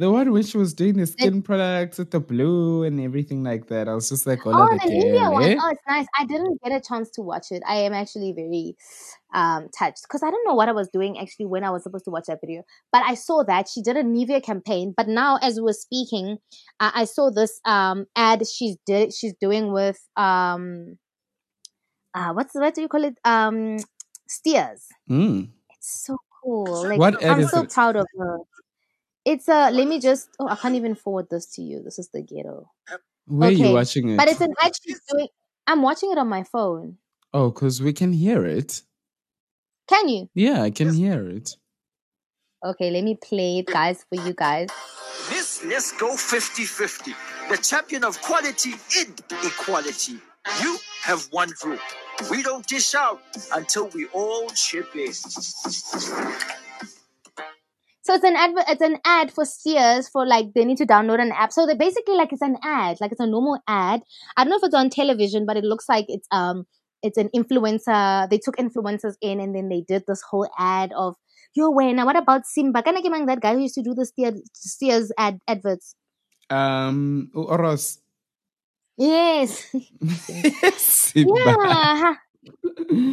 The one which was doing the skin products with the blue and everything like that. I was just like, Oh, hola the de India girl, one. eh? Oh, it's nice. I didn't get a chance to watch it. I am actually very um touched because I don't know what I was doing actually when I was supposed to watch that video. But I saw that she did a Nivea campaign. But now, as we're speaking, uh, I saw this um ad she's did she's doing with um uh what's what do you call it um steers. Mm. It's so cool. Like What I'm so it? proud of her. It's a let me just oh I can't even forward this to you. This is the ghetto. Where are you watching it? But it's an ad she's doing I'm watching it on my phone. oh, because we can hear it. Can you? Yeah, I can hear it. Okay, let me play it guys for you guys. This Let's Go 50 50, the champion of quality in equality. You have one rule. We don't dish out until we all chip in. So it's an advert it's an ad for Steers for like they need to download an app. So they basically like it's an ad, like it's a normal ad. I don't know if it's on television, but it looks like it's um it's an influencer. They took influencers in and then they did this whole ad of yo now what about Simba? Can I get that guy who used to do the Steers, Steers ad adverts? Um, Oros. Yes. Simba. yeah.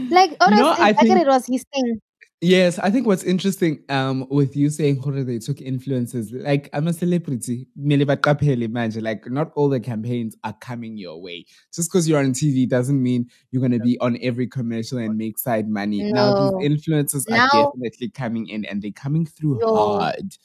Like oh You know, that's I exactly think- it was his thing. Yes, I think what's interesting um with you saying Jorge, they took influences. Like I'm a celebrity, manje, like not all the campaigns are coming your way. Just because you're on TV doesn't mean you're gonna be on every commercial and make side money. Now No. these influencers Now- are definitely coming in and they're coming through Yo. hard.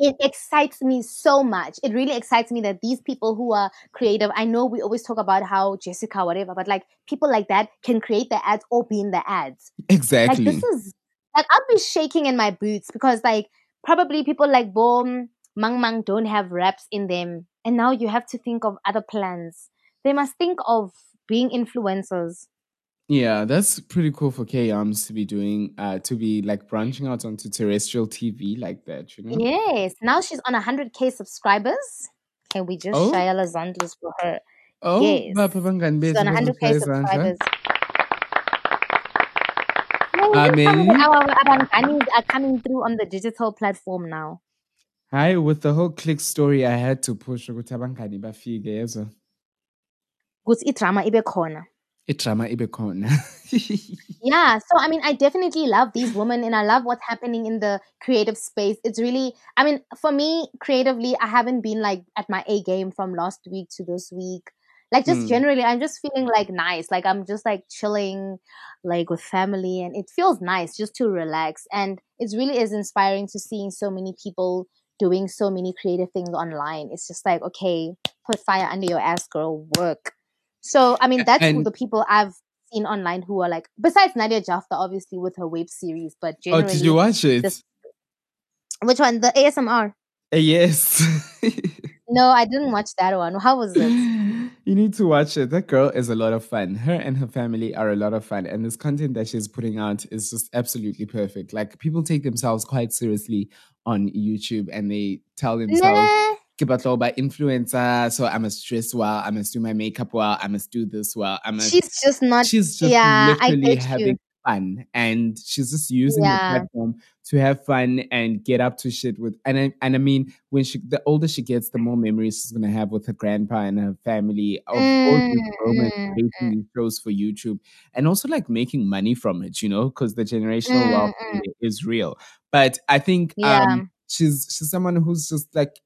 it excites me so much. It really excites me that these people who are creative, I know we always talk about how Jessica, whatever, but like people like that can create the ads or be in the ads. Exactly. Like this is like I'll be shaking in my boots because like probably people like Boom, Mang Mang don't have reps in them. And now you have to think of other plans. They must think of being influencers. Yeah, that's pretty cool for Kay Yarms to be doing, uh, to be like branching out onto terrestrial TV like that, you know? Yes. Now she's on 100k subscribers. Can we just Oh. share Lazandlas for her? Oh, Yes. She's on 100k bazofeza subscribers. I mean- our abanganis are coming through on the digital platform now. Hi, with the whole click story, I had to push ukuthi abangani bafike yezwa. Ukuthi drama ibe khona. Idrama ibe khona. Yeah, so I mean, I definitely love these women and I love what's happening in the creative space. It's really, I mean, for me, creatively, I haven't been like at my A game from last week to this week. Like, just Mm. generally, I'm just feeling like nice. Like, I'm just like chilling, like with family, and it feels nice just to relax. And it's really is inspiring to seeing so many people doing so many creative things online. It's just like, okay, put fire under your ass, girl, work. So, I mean, that's And- the people I've seen online who are like, besides Nadia Jaftha obviously with her web series, but oh, generally, did you watch it? this- which one? The ASMR? Yes. No, I didn't watch that one. How was it? You need to watch it. That girl is a lot of fun. Her and her family are a lot of fun. And this content that she's putting out is just absolutely perfect. Like people take themselves quite seriously on YouTube and they tell themselves, Nah. "Ke batla ho ba influencer, so I must dress well, I must do my makeup well, I must do this well, I must She's just not. she's just yeah, I literally get you. Fun and she's just using Yeah. the platform to have fun and get up to shit with and I, and I mean when she the older she gets the more memories she's gonna have with her grandpa and her family of Mm, romance mm, creating these shows for YouTube and also like making money from it you know because the generational Mm, wealth mm. is real but I think Yeah. um she's she's someone who's just like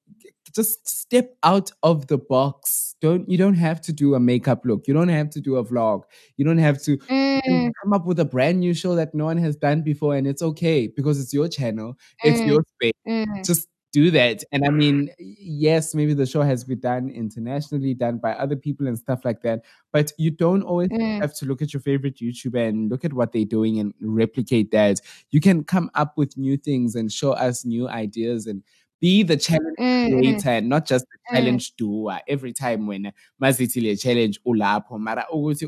just step out of the box don't you don't have to do a makeup look. You don't have to do a vlog. You don't have to Mm, come up with a brand new show that no one has done before and it's okay because it's your channel it's Mm. your space. Mm, just do that. And i mean yes maybe the show has been done internationally done by other people and stuff like that but you don't always Mm. have to look at your favorite youtuber and look at what they're doing and replicate that. You can come up with new things and show us new ideas and be the challenge mm, mm. creator not just the Mm. challenge doer every time when mazithi le challenge ulapho mara ukuthi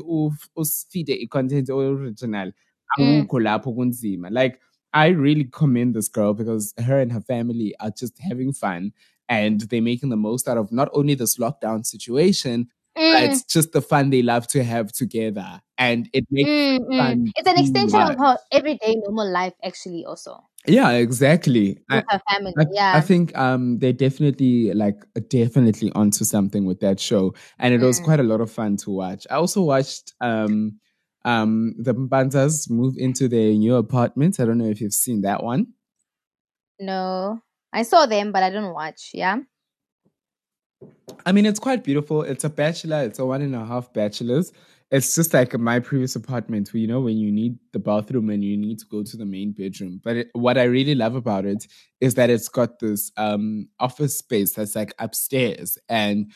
usfeede i-content original Mm. akukho lapho kunzima like i really commend this girl because her and her family are just having fun and they're making the most out of not only this lockdown situation Mm, but just the fun they love to have together and it makes mm, mm. fun It's an extension of her everyday normal life, actually, also yeah exactly I- her family. I, yeah. I think um they're definitely like definitely onto something with that show and it was Mm. quite a lot of fun to watch. I also watched um um the Mbanzas move into their new apartment. I don't know if you've seen that one. no, I saw them, but I didn't watch. Yeah. I mean it's quite beautiful. It's a bachelor, it's a one and a half bachelors. It's just like my previous apartment where you know when you need the bathroom and you need to go to the main bedroom. But it, what I really love about it is that it's got this um office space that's like upstairs and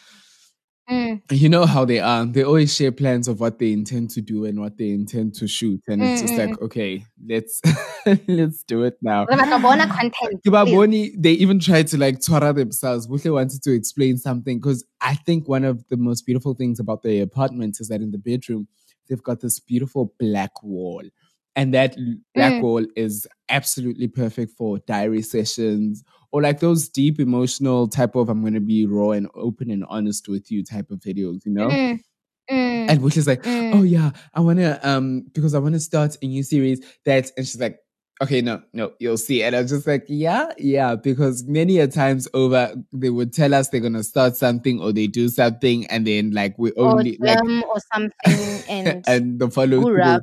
Mm, you know how they are. They always share plans of what they intend to do and what they intend to shoot, and it's just Mm, like, okay, let's let's do it now. Re batla bona content. Ke ba please. bone, They even tried to like twara themselves. Buhle wanted to explain something because I think one of the most beautiful things about the apartment is that in the bedroom they've got this beautiful black wall, and that black Mm. wall is absolutely perfect for diary sessions or like those deep emotional type of I'm going to be raw and open and honest with you type of videos, you know. Mm, mm, And which is like, mm. oh yeah, I wanna um because I wanna start a new series that and she's like, okay, no, no, you'll see. And I was just like, yeah, yeah, because many a times over they would tell us they're gonna start something or they do something and then like we or only like or something and, and the follow through.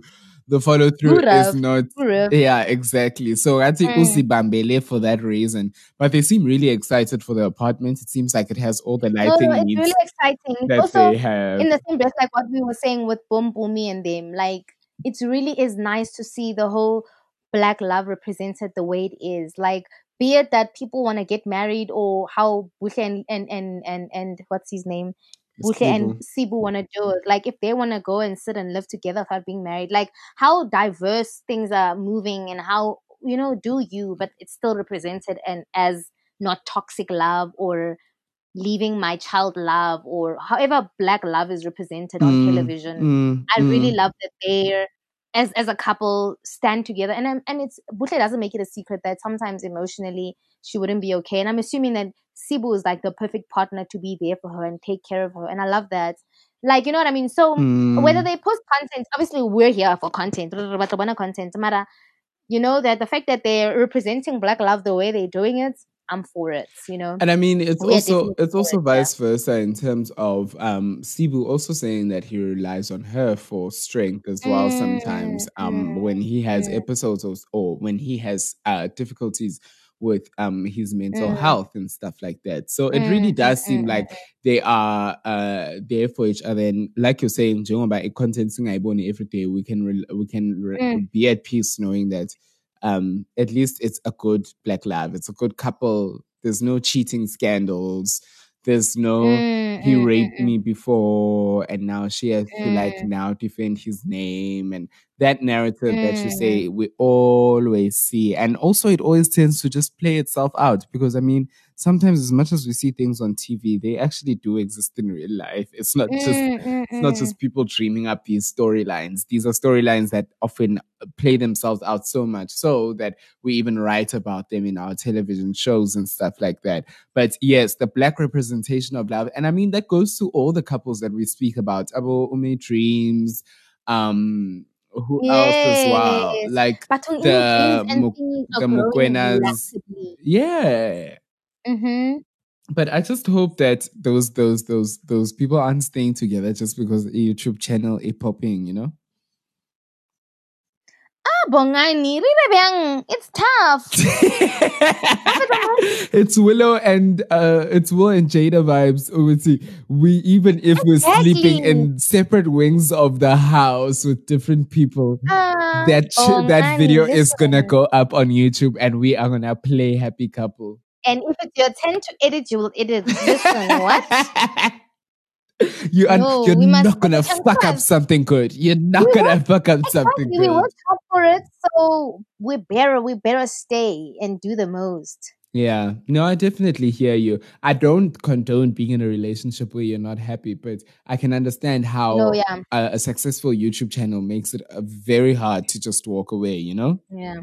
The follow through is not yeah, exactly. So I think Mm. Usi Bambele for that reason. But they seem really excited for the apartment. It seems like it has all the lighting no, it's really exciting. that also, they have. in the same breath, like what we were saying with Boom Boomy and them, like it really is nice to see the whole black love represented the way it is. Like, be it that people want to get married or how Buhle and and and and, and what's his name, Buhle and Sibu want to do it. Like, if they want to go and sit and live together without being married, like how diverse things are moving and how you know do you, but it's still represented and as not toxic love or leaving my child love or however black love is represented on Mm, television. mm, I really mm. love that they're as as a couple stand together and I'm- and it's Buhle doesn't make it a secret that sometimes emotionally she wouldn't be okay and I'm assuming that Sibu is like the perfect partner to be there for her and take care of her and I love that like you know what I mean so whether Mm. they post content obviously we're here for content content matter you know that the fact that they're representing black love the way they're doing it I'm for it you know And I mean, it's also it's also it, yeah. vice versa in terms of um Sibu also saying that he relies on her for strength as well. Sometimes, Mm, um, when he has mm. episodes of, or when he has uh difficulties with um his mental Mm. health and stuff like that. So it really Mm, does mm, seem mm, like they are uh there for each other. And like you're saying, njengoba content singayiboni every day, we can re- we can re- be at peace knowing that um at least it's a good black love it's a good couple there's no cheating scandals there's no Mm, he mm, mm, raped mm. me before and now she has to like Mm. now defend his name and that narrative that you Mm. say we always see and also it always tends to just play itself out because i mean sometimes as much as we see things on tv they actually do exist in real life it's not just Mm, mm, it's not mm. just people dreaming up these storylines. These are storylines that often play themselves out so much so that we even write about them in our television shows and stuff like that. But yes, the black representation of love, and I mean that goes to all the couples that we speak about. Abo Ume Dreams, um, who else as well? Like But the dreams and Mu- things the Mukwenas. yeah. Mm-hmm. But I just hope that those those those those people aren't staying together just because a YouTube channel is popping, you know? Ah, bongani. It's tough. it's Willow and uh it's Will and Jada vibes. Uwuthi, We even if we're sleeping in separate wings of the house with different people, Ah, that ch- that video is gonna go up on YouTube and we are gonna play happy couple. And if it's your turn to edit, you will edit. Listen, what? you are No, you're not gonna put it on fuck up something good. You're not We gonna fuck up something Exactly. We good. worked hard for it, so we better we better stay and do the most. Yeah, no, I definitely hear you. I don't condone being in a relationship where you're not happy, but I can understand how No, yeah, a, a successful YouTube channel makes it uh, very hard to just walk away, you know? yeah.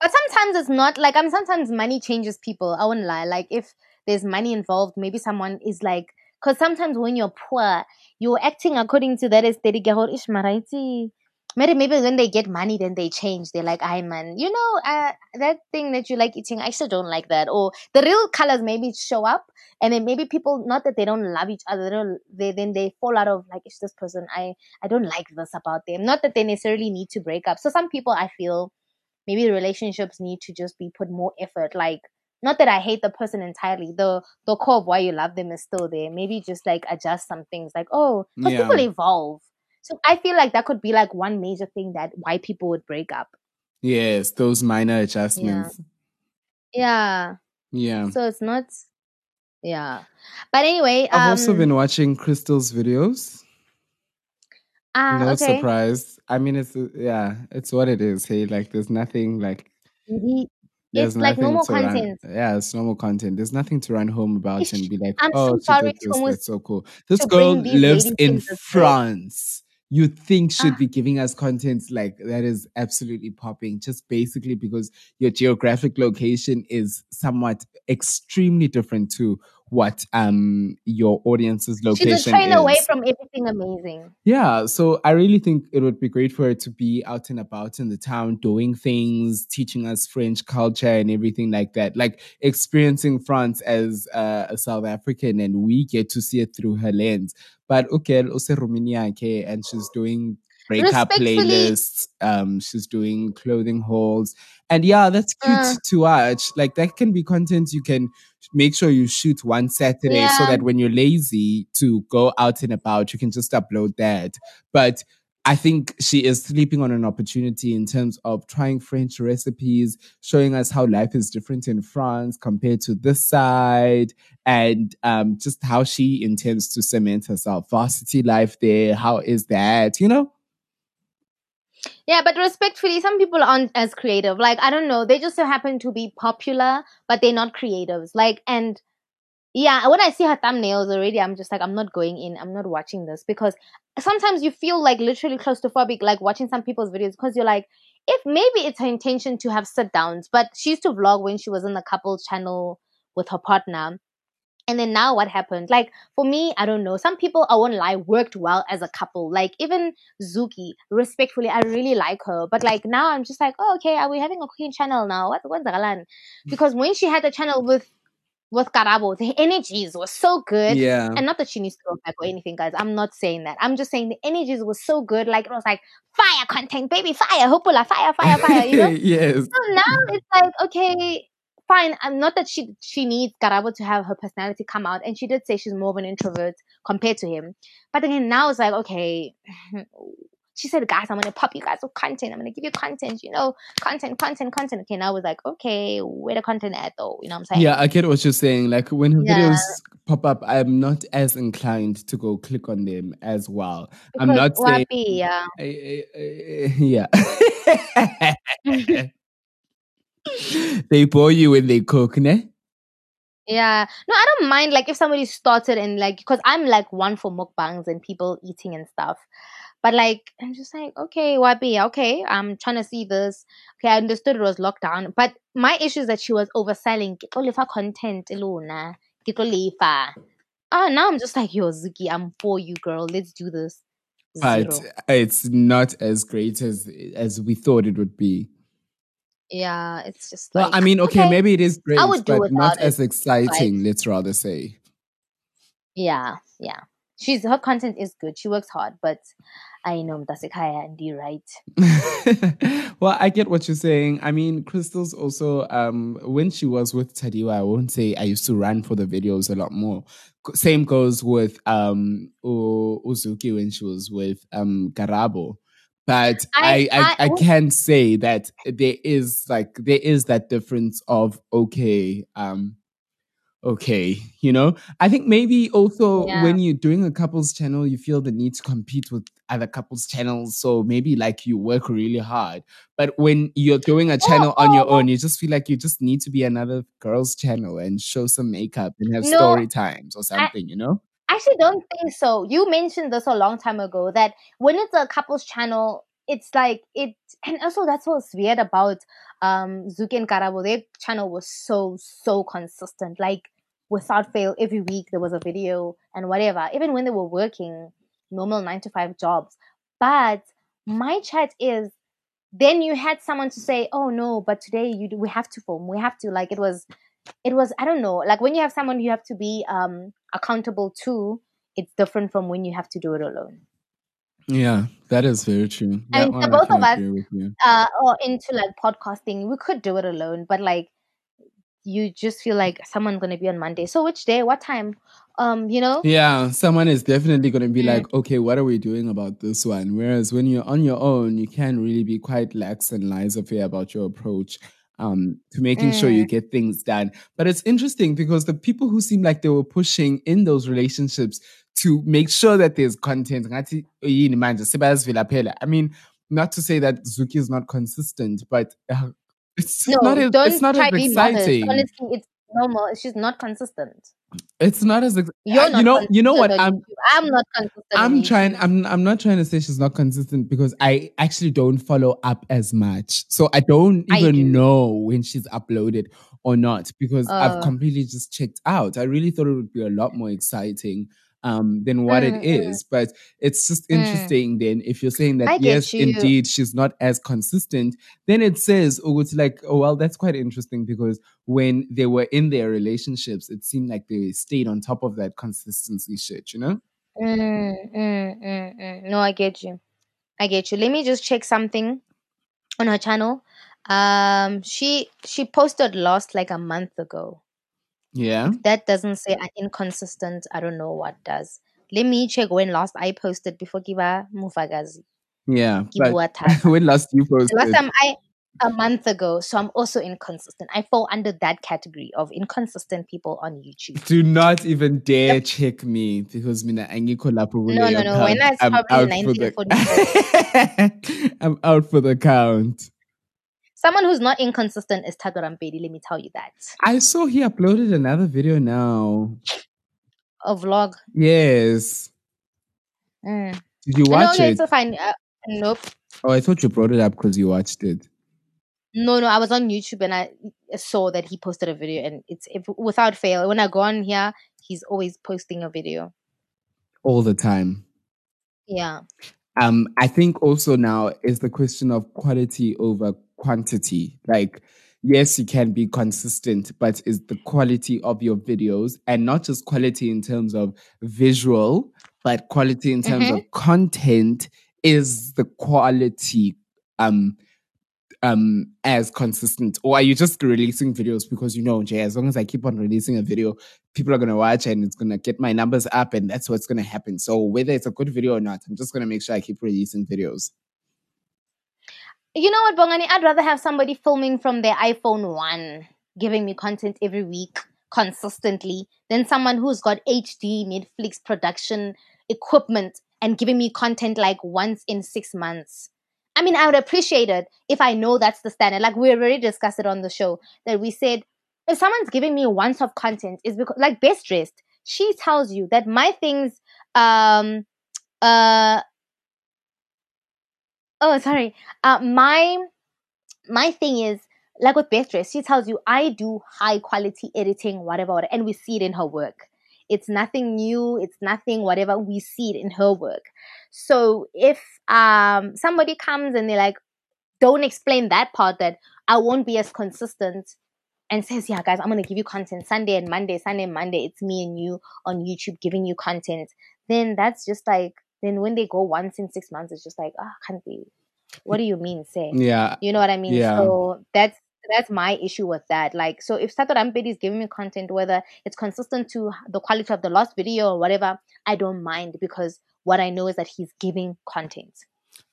But sometimes it's not like I'm. Sometimes money changes people. I won't lie. Like if there's money involved, maybe someone is like. Because sometimes when you're poor, you're acting according to that aesthetic. Maraiti. Maybe maybe when they get money, then they change. They're like, "I man, you know, uh, that thing that you like eating, I actually don't like that." Or the real colors maybe show up, and then maybe people not that they don't love each other, they then they fall out of like, "It's this person. I I don't like this about them." Not that they necessarily need to break up. So some people, I feel, maybe the relationships need to just be put more effort. Like, not that I hate the person entirely. The the core of why you love them is still there. Maybe just like adjust some things. Like, oh, because Yeah. people evolve. So I feel like that could be like one major thing that why people would break up. Yes, those minor adjustments. Yeah. Yeah. So it's not. Yeah. But anyway, I've um, also been watching Crystal's videos. Ah, no okay. surprise. I mean, it's uh, yeah, it's what it is. Hey, like there's nothing like there's It's like nothing normal to run- yeah, it's normal content. There's nothing to run home about and be like, I'm oh, so she sorry did this. That's so cool. This girl lives in in this way. France. You think should Ah. be giving us content like that is absolutely popping, just basically because your geographic location is somewhat extremely different to what um your audience's location She's a train is. away from everything amazing. Yeah, so I really think it would be great for her to be out and about in the town, doing things, teaching us French culture and everything like that, like experiencing France as uh, a South African, and we get to see it through her lens. But okay, also Romania, okay, and she's doing breakup playlists, um, she's doing clothing hauls, and yeah, that's cute Uh. to watch. Like that can be content you can make sure you shoot one Saturday so that when you're lazy to go out and about, you can just upload that. But I think she is sleeping on an opportunity in terms of trying French recipes, showing us how life is different in France compared to this side, and um, just how she intends to cement herself. Varsity life there, how is that? You know? Yeah, but respectfully, some people aren't as creative. Like, I don't know, they just so happen to be popular, but they're not creatives. Like, and yeah, when I see her thumbnails already, I'm just like, I'm not going in. I'm not watching this because sometimes you feel like literally claustrophobic, like watching some people's videos because you're like, if maybe it's her intention to have sit downs, but she used to vlog when she was in the couple channel with her partner. And then now what happened? Like for me, I don't know. Some people, I won't lie, worked well as a couple. Like even Zuki, respectfully, I really like her. But like now I'm just like, oh, okay, are we having a queen channel now? What, what's the mm. Because when she had the channel with with Karabo, the energies were so good. Yeah. And not that she needs to go back or anything, guys. I'm not saying that. I'm just saying the energies were so good. Like it was like fire content, baby, fire, hopula, fire, fire, fire, you know? yes. So now it's like, okay, fine. I'm not that she she needs Karabo to have her personality come out. And she did say she's more of an introvert compared to him. But again, now it's like, okay, she said, guys, I'm gonna pop you guys with content. I'm gonna give you content, you know, content, content, content. Okay, now I was like, okay, where the content at though? You know what I'm saying? Yeah, I get what you're saying. Like when her Yeah. videos pop up, I'm not as inclined to go click on them as well. I'm Because not saying Wapi, yeah. Eh, eh, eh, yeah. they bore you when they cook, ne? Yeah. No, I don't mind like if somebody started and like because I'm like one for mukbangs and people eating and stuff. But like I'm just like, okay, Wabi, okay, I'm trying to see this. Okay, I understood it was lockdown. But my issue is that she was overselling lefa content Ilona. Lefa. Oh now I'm just like, yo, Zuki, I'm for you, girl. Let's do this. But it's not as great as as we thought it would be. Yeah, it's just Well, I mean, okay, maybe it is great, would do but not it, as exciting. Let's rather say. Yeah, yeah. She's her content is good. She works hard, but I know Mtasekaya and you right. well, I get what you're saying. I mean, Crystal's also um when she was with Tadiwa, I won't say I used to run for the videos a lot more. Same goes with um Uzuki when she was with um Karabo. But I I- I, I, I- can say that there is like there is that difference of okay, um okay, you know? I think maybe also Yeah. when you're doing a couples channel, you feel the need to compete with other couples channels. So maybe like you work really hard. But when you're doing a channel on your oh. own, you just feel like you just need to be another girl's channel and show some makeup and have No, story times or something, you know? I actually don't think so. You mentioned this a long time ago that when it's a couples channel, it's like it, and also that's what's weird about um Zuki and Karabo. Their channel was so so consistent, like without fail. Every week there was a video and whatever. Even when they were working normal nine to five jobs, but my chat is then you had someone to say, "Oh no, but today you do, we have to film. We have to." Like it was, it was. I don't know. Like when you have someone you have to be um accountable to, it's different from when you have to do it alone. Yeah, that is very true. I That mean, the both of us- agree with you. Uh, or into like podcasting, we could do it alone, but like you just feel like someone's gonna be on Monday. So which day? What time? Um, you know. Yeah, someone is definitely going to be Mm. like, okay, what are we doing about this one? Whereas when you're on your own, you can really be quite lax and laissez-faire about your approach um, to making sure Mm. you get things done. But it's interesting because the people who seem like they were pushing in those relationships to make sure that there's content. ngathi, "Yini manje, sebeyazivela phela." I mean, not to say that Zuki is not consistent, but uh, it's No, not don't it's not try as to be modest. exciting. Honestly, it's normal. She's not consistent. It's not as ex- You're not you know you know what I'm I'm not consistent. I'm trying. I'm. I'm not trying to say she's not consistent because I actually don't follow up as much, so I don't I even do. know when she's uploaded or not because I've Uh. completely just checked out. I really thought it would be a lot more exciting um, than what Mm, it is, but it's just Mm. interesting. Then, if you're saying that I yes, indeed, she's not as consistent, then it says, oh, it's like, oh well, that's quite interesting because when they were in their relationships, it seemed like they stayed on top of that consistency shit, you know. Mm, mm, mm, mm. No, I get you. I get you. Let me just check something on her channel. Um, she she posted last like a month ago. Yeah. That doesn't say inconsistent. I don't know what does. Let me check when last I posted before Kiba Mufagazi. Yeah, Kibu but Watata. when last you The posted? last time I a month ago, so I'm also inconsistent. I fall under that category of inconsistent people on YouTube. Do not even dare check me because mina angikho lapho No, no, no. When. I'm probably out the I'm out for the count. Someone who's not inconsistent is Tato Rampedi, let me tell you that. I saw he uploaded another video now. A vlog. Yes. Mm. Did you No, watch okay, it? so fine. Uh, nope. Oh, I thought you brought it up because you watched it. No, no, I was on YouTube and I saw that he posted a video, and it's if, without fail. When I go on here, he's always posting a video. all the time. Yeah. Um, I think also now is the question of quality over quantity. Like, yes, you can be consistent, but is the quality of your videos and not just quality in terms of visual, but quality in terms of content is the quality um um as consistent or are you just releasing videos because you know Jay, as long as I keep on releasing a video, people are gonna watch and it's gonna get my numbers up and that's what's gonna happen. So whether it's a good video or not, I'm just gonna make sure I keep releasing videos. You know what, Bongani? I'd rather have somebody filming from their iPhone 1, giving me content every week consistently, than someone who's got HD Netflix production equipment and giving me content like once in six months. I mean, I would appreciate it if I know that's the standard. Like we already discussed it on the show that we said if someone's giving me once of content is because like best dressed, she tells you that my things um uh oh sorry. Uh my my thing is like with Beatrice, she tells you i do high quality editing whatever, and we see it in her work. It's nothing new it's nothing whatever we see it in her work. So if um somebody comes and they're like don't explain that part that i won't be as consistent and says yeah guys i'm gonna give you content sunday and monday sunday and monday it's me and you on youtube giving you content then that's just like then when they go once in six months it's just like ah can't be what do you mean say Yeah. you know what I mean? Yeah. So that's that's my issue with that. Like, so if Tato Rampedi is giving me content, whether it's consistent to the quality of the last video or whatever, I don't mind because what I know is that he's giving content.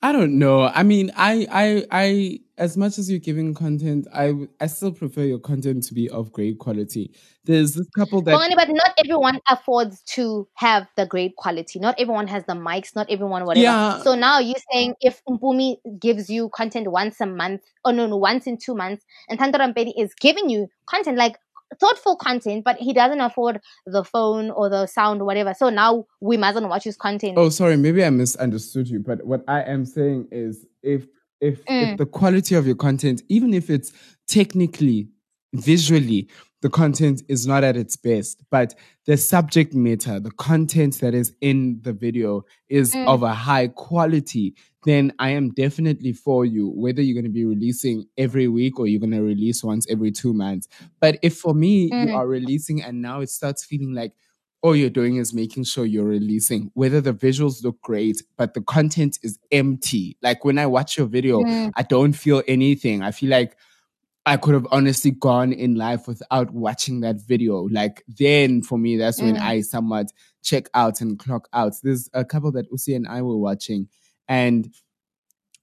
I don't know. I mean, I, I, I, as much as you're giving content, I, I still prefer your content to be of great quality. There's this couple that, but not everyone affords to have the great quality. Not everyone has the mics. Not everyone whatever. Yeah. So now you're saying if Mpumi gives you content once a month, or no, no, once in two months, and Tandorampedi is giving you content like thoughtful content, but he doesn't afford the phone or the sound or whatever. So now we mustn't watch his content. oh, sorry, maybe I misunderstood you, but what I am saying is if, if, if Mm. the quality of your content, even if it's technically, visually, the content is not at its best, but the subject matter, the content that is in the video is Mm. of a high quality, then I am definitely for you, whether you're going to be releasing every week or you're going to release once every two months. But if for me, Mm. you are releasing and now it starts feeling like all you're doing is making sure you're releasing, whether the visuals look great, but the content is empty. Like when I watch your video, Mm. I don't feel anything. I feel like I could have honestly gone in life without watching that video. Like then for me, that's when Mm. I somewhat check out and clock out. There's a couple that Usi and I were watching and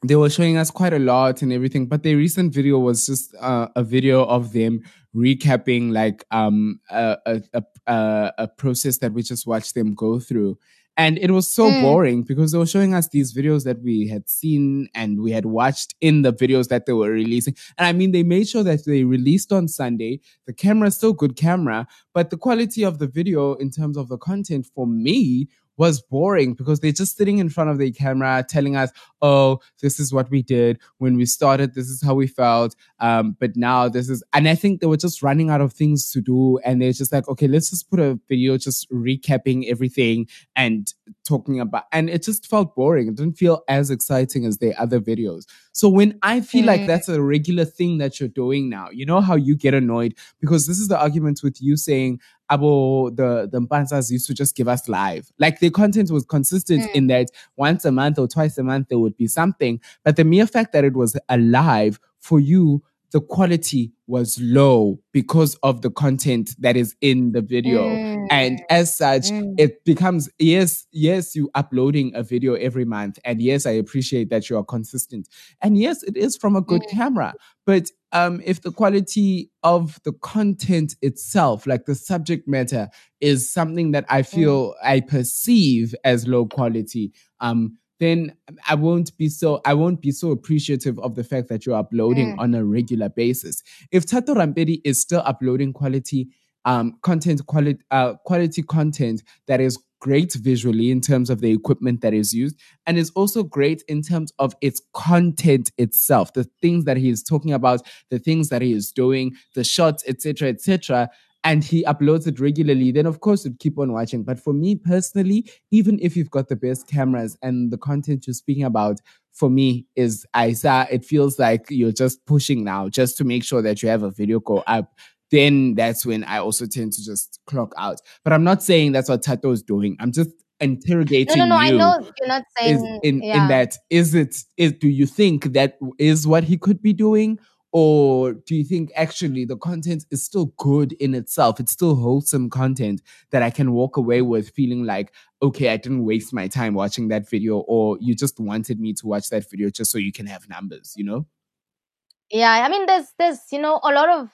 they were showing us quite a lot and everything, but their recent video was just uh, a video of them recapping like um a, a, a, a process that we just watched them go through. And it was so Mm. boring because they were showing us these videos that we had seen and we had watched in the videos that they were releasing. And I mean, they made sure that they released on Sunday. The camera is still good camera, but the quality of the video in terms of the content for me was boring because they're just sitting in front of the camera telling us, oh, this is what we did when we started, this is how we felt. Um, but now this is, and I think they were just running out of things to do. And they're just like, okay, let's just put a video just recapping everything and talking about, and it just felt boring. It didn't feel as exciting as their other videos. So when I feel like that's a regular thing that you're doing now, you know how you get annoyed because this is the argument with you saying, Abo, the, the Mpanzas used to just give us live. Like the content was consistent Mm. in that once a month or twice a month there would be something. But the mere fact that it was alive for you, the quality was low because of the content that is in the video. And Mm. as such, Mm. it becomes yes, yes, you uploading a video every month. And yes, I appreciate that you are consistent. And yes, it is from a good Mm. camera. But um, if the quality of the content itself, like the subject matter, is something that I feel I perceive as low quality, um, then I won't be so I won't be so appreciative of the fact that you're uploading Mm. on a regular basis. If Tato Rampedi is still uploading quality um content quality uh quality content that is great visually in terms of the equipment that is used and is also great in terms of its content itself the things that he is talking about the things that he is doing the shots etc etc and he uploads it regularly then of course you'd keep on watching. But for me personally even if you've got the best cameras and the content you're speaking about for me is i saw it feels like you're just pushing now just to make sure that you have a video go up then that's when I also tend to just clock out. But I'm not saying that's what Tato is doing. I'm just interrogating No, no, no. you. I know you're not saying Is in yeah. in that is it is do you think that is what he could be doing? Or do you think actually the content is still good in itself? It's still wholesome content that I can walk away with feeling like, okay, I didn't waste my time watching that video, or you just wanted me to watch that video just so you can have numbers, you know? Yeah, I mean, there's there's you know a lot of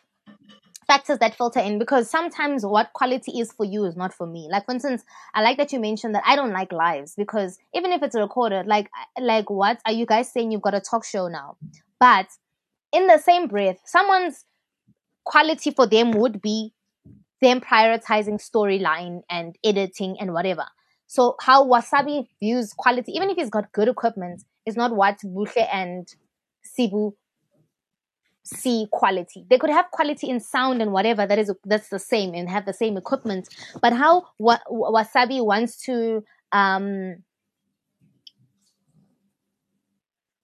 factors that filter in because sometimes what quality is for you is not for me. Like for instance, I like that you mentioned that I don't like lives because even if it's recorded, like like what are you guys saying? You've got a talk show now, but in the same breath, someone's quality for them would be them prioritizing storyline and editing and whatever. So how Wasabi views quality, even if he's got good equipment, is not what Buhle and Sibu see quality. They could have quality in sound and whatever that is that's the same and have the same equipment. But how wa- wa- Wasabi wants to um,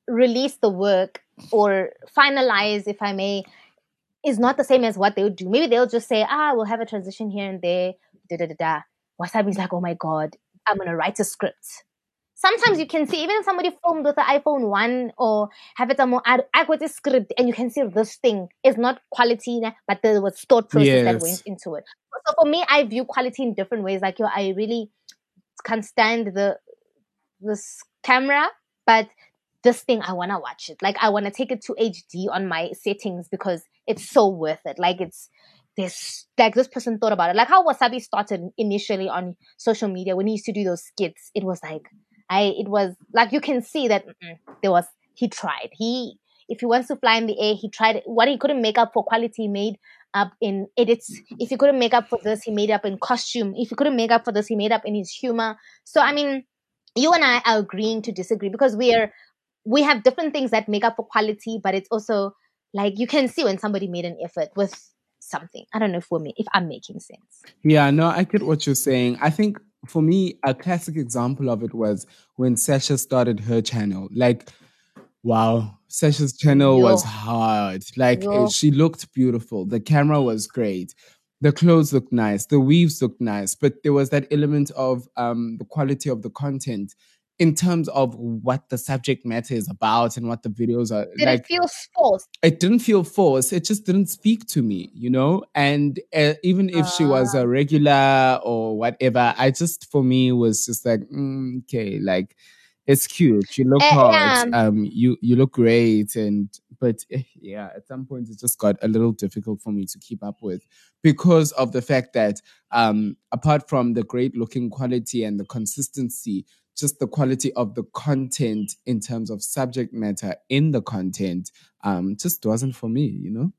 release the work or finalize, if I may, is not the same as what they would do. Maybe they'll just say, ah, we'll have a transition here and there. Da da da da. Wasabi's like, oh my god, I'm gonna write a script. Sometimes you can see even somebody filmed with the iPhone one or have it a more ad- adequate script, and you can see this thing is not quality, but there was thought process that went into it. So for me, I view quality in different ways. Like yo, I really can't stand the this camera, but this thing I wanna watch it. Like I wanna take it to HD on my settings because it's so worth it. Like it's this like this person thought about it. Like how Wasabi started initially on social media when he used to do those skits. It was like I it was like you can see that there was he tried. He if he wants to fly in the air, he tried what he couldn't make up for quality he made up in edits. If he couldn't make up for this, he made up in costume. If he couldn't make up for this, he made up in his humor. So I mean, you and I are agreeing to disagree because we are we have different things that make up for quality, but it's also like you can see when somebody made an effort with something. I don't know if we're if I'm making sense. Yeah, no, I get what you're saying. I think for me, a classic example of it was when Sasha started her channel. Like, wow, Sasha's channel Yo. was hard. Like, Yo. eh, she looked beautiful. The camera was great. The clothes looked nice. The weaves looked nice. But there was that element of um, the quality of the content in terms of what the subject matter is about and what the videos are Did like it feel forced? it didn't feel forced. It just didn't speak to me, you know. And uh, even if she was Ah. a regular or whatever, I just for me was just like, mm, okay, like it's cute. You look Eh, hot. yeah. Um, you you look great. And but eh, yeah, at some point it just got a little difficult for me to keep up with because of the fact that um, apart from the great looking quality and the consistency, just the quality of the content in terms of subject matter in the content um just wasn't for me you know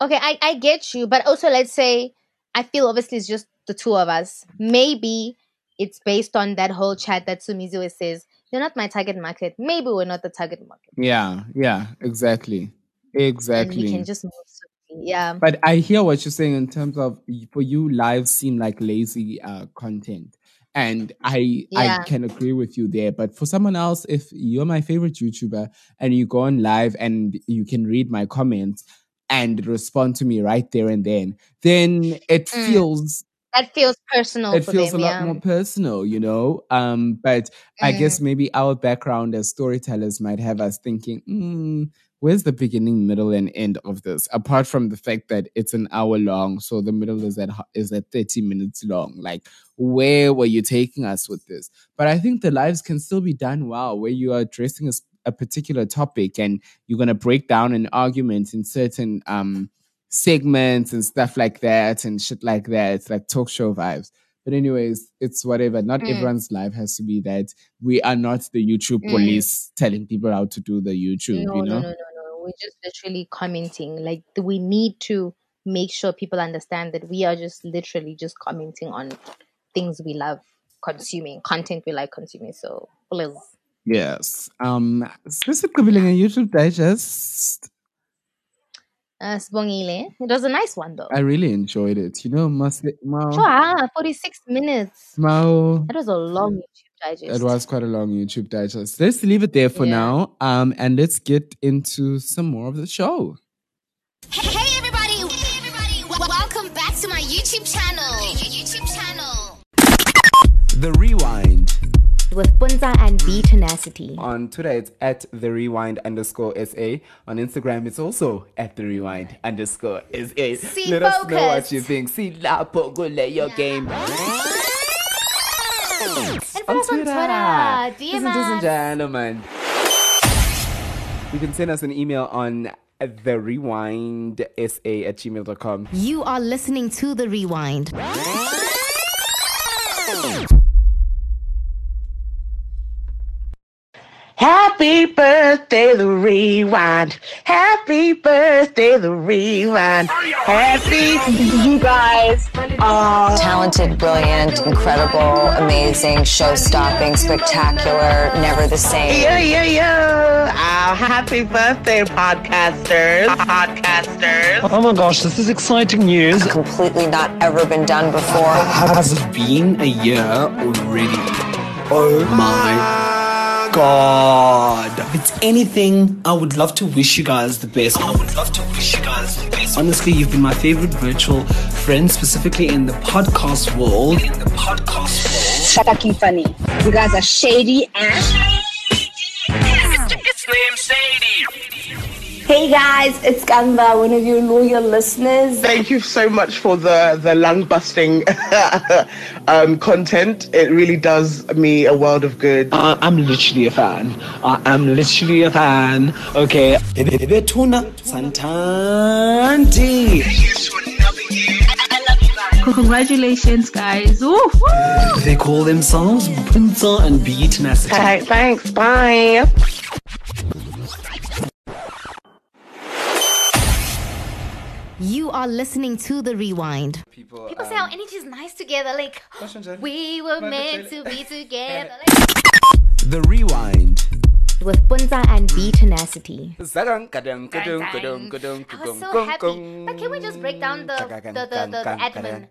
Okay, I, I get you, but also let's say I feel obviously it's just the two of us. Maybe it's based on that whole chat that Sumizu says, You're not my target market. Maybe we're not the target market. yeah yeah exactly And we exactly can just move. Yeah. but i hear what you're saying in terms of for you lives seem like lazy uh content and i Yeah. i can agree with you there but for someone else if you're my favorite youtuber and you go on live and you can read my comments and respond to me right there and then then it Mm. feels That feels personal it for feels them. a lot yeah. more personal, you know. Um, but I guess Mm. maybe our background as storytellers might have us thinking, mm, where's the beginning, middle, and end of this? Apart from the fact that it's an hour long, so the middle is at is at thirty minutes long. Like, where were you taking us with this? But I think the lives can still be done well, where you are addressing a particular topic and you're gonna break down an argument in certain um segments and stuff like that and shit like that. It's like talk show vibes. But anyways, it's whatever. Not Mm. everyone's life has to be that. We are not the YouTube Mm. police telling people how to do the YouTube, no, you know? no, no, no. We're just literally commenting. Like we need to make sure people understand that we are just literally just commenting on things we love consuming, content we like consuming. So please. Yes. Um specifically in YouTube Digest, Uh. It was a nice one though. I really enjoyed it. You know, must Mao, Sure, ah, 46 minutes. Mao, That was a long YouTube digest. It was quite a long YouTube digest. Let's leave it there for Yeah. now. Um, and let's get into some more of the show. Hey everybody! Hey everybody! W- welcome back to my YouTube channel. YouTube channel. The Rewind. With Puntsa and BeeTenacity. On Twitter, it's at the rewind underscore SA. On Instagram, it's also at the rewind underscore SA. See, Let us know what you think. See, la pogole your game. And follow us on Twitter. DM Listen, ladies and gentlemen. You can send us an email on the rewind sa at gmail.com. You are listening to The Rewind. Happy birthday, the rewind. Happy birthday, the rewind. Happy you guys are talented, brilliant, incredible, amazing, show stopping, spectacular, never the same. yeah, yeah, yeah. Our happy birthday, podcasters. Podcasters. Oh my gosh, this is exciting news. Completely not ever been done before. Has it been a year already? Oh my god. If it's anything, I would love to wish you guys the best. I would love to wish you guys the best. Honestly, you've been my favorite virtual friend, specifically in the podcast world. In the podcast world. Shut up, you funny. You guys are shady and. Hey guys, it's Gamba, one of your loyal listeners. Thank you so much for the the lung busting um, content. It really does me a world of good. Uh, I'm literally a fan. I am literally a fan. Okay. Betuna Santanti. Congratulations, guys. Woo, woo. They call themselves Puntsa and BeeTenacity. Okay, thanks. Bye. You are listening to The Rewind. People, People say oh, our energy is nice together. Like, we were meant to be together. The Rewind. With Puntsa and BeeTenacity. I I was so happy. But can we just break down the, the, the, the, the admin?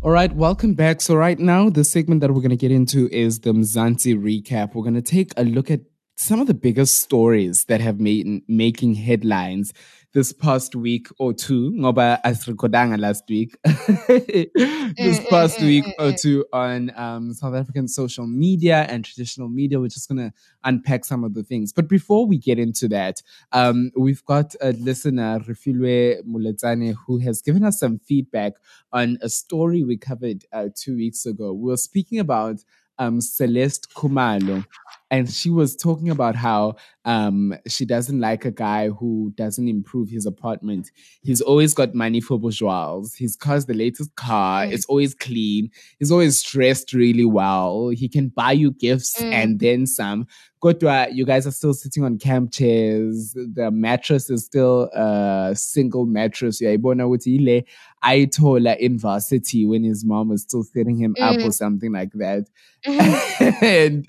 All right, welcome back. So right now, the segment that we're going to get into is the Mzansi recap. We're going to take a look at some of the biggest stories that have made making headlines this past week or two. Ngoba asrikodanga last week. this past week or two on um, South African social media and traditional media. We're just going to unpack some of the things. But before we get into that, um, we've got a listener, Refilwe Muletsane, who has given us some feedback on a story we covered uh, two weeks ago. We were speaking about um, Celeste Kumalo, and she was talking about how um, she doesn't like a guy who doesn't improve his apartment. He's always got money for bourgeois. His car's the latest car. It's always clean. He's always dressed really well. He can buy you gifts Mm. and then some. Kodwa, you guys are still sitting on camp chairs. The mattress is still a single mattress. Uyayibona ukuthi ile ayithola in varsity when his mom was still setting him up or Mm. something like that. and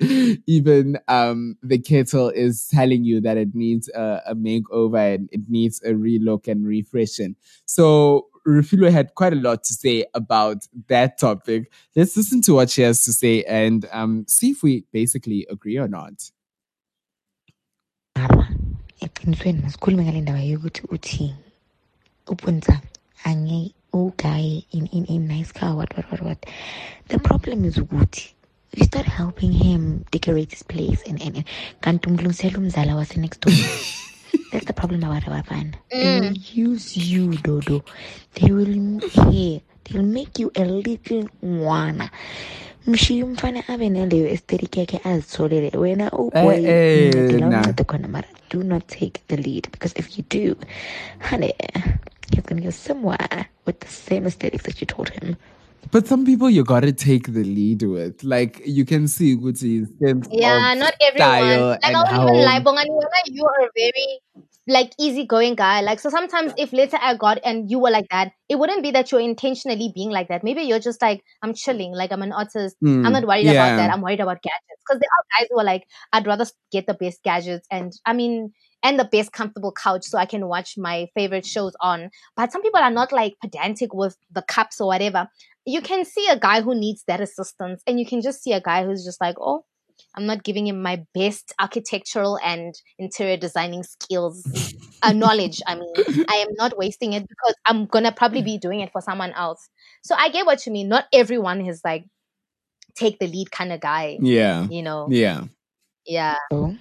even um, the kettle is telling you that it needs a, a makeover and it needs a relook and refreshing. So Refilwe had quite a lot to say about that topic. Let's listen to what she has to say and um, see if we basically agree or not. eqinisweni masikhulume ngale ndaba yokuthi uthi upunza ange guy in, in a nice car what what what what. The problem is ukuthi you start helping him decorate his place and, and, and. Kanti umlungisela umzala wase next door. That's the problem about abafana they mm. will use you dodo. They will here. They will make you a little nwana mshiye umfana abe naleyo aesthetic yakhe azitholele. Wena oh eh, uboy eh, ncedela nah. uncede khona mara do not take the lead because if you do honey he's gonna go somewhere with the same aesthetics that you taught him. But some people you gotta take the lead with. Like you can see Guti's sense Yeah, of not everyone. style Like I and won't even lie, Bongani, you are a very like easygoing guy. Like so sometimes if later I got and you were like that, it wouldn't be that you're intentionally being like that. Maybe you're just like, I'm chilling, like I'm an artist. Hmm, I'm not worried yeah. about that. I'm worried about gadgets. Because there are guys who are like, I'd rather get the best gadgets and I mean and the best comfortable couch so I can watch my favorite shows on. But some people are not like pedantic with the cups or whatever. You can see a guy who needs that assistance, and you can just see a guy who's just like, oh, I'm not giving him my best architectural and interior designing skills, uh, knowledge. I mean, I am not wasting it because I'm gonna probably be doing it for someone else. So I get what you mean. Not everyone is like take the lead kind of guy. Yeah. You know. Yeah. Yeah. So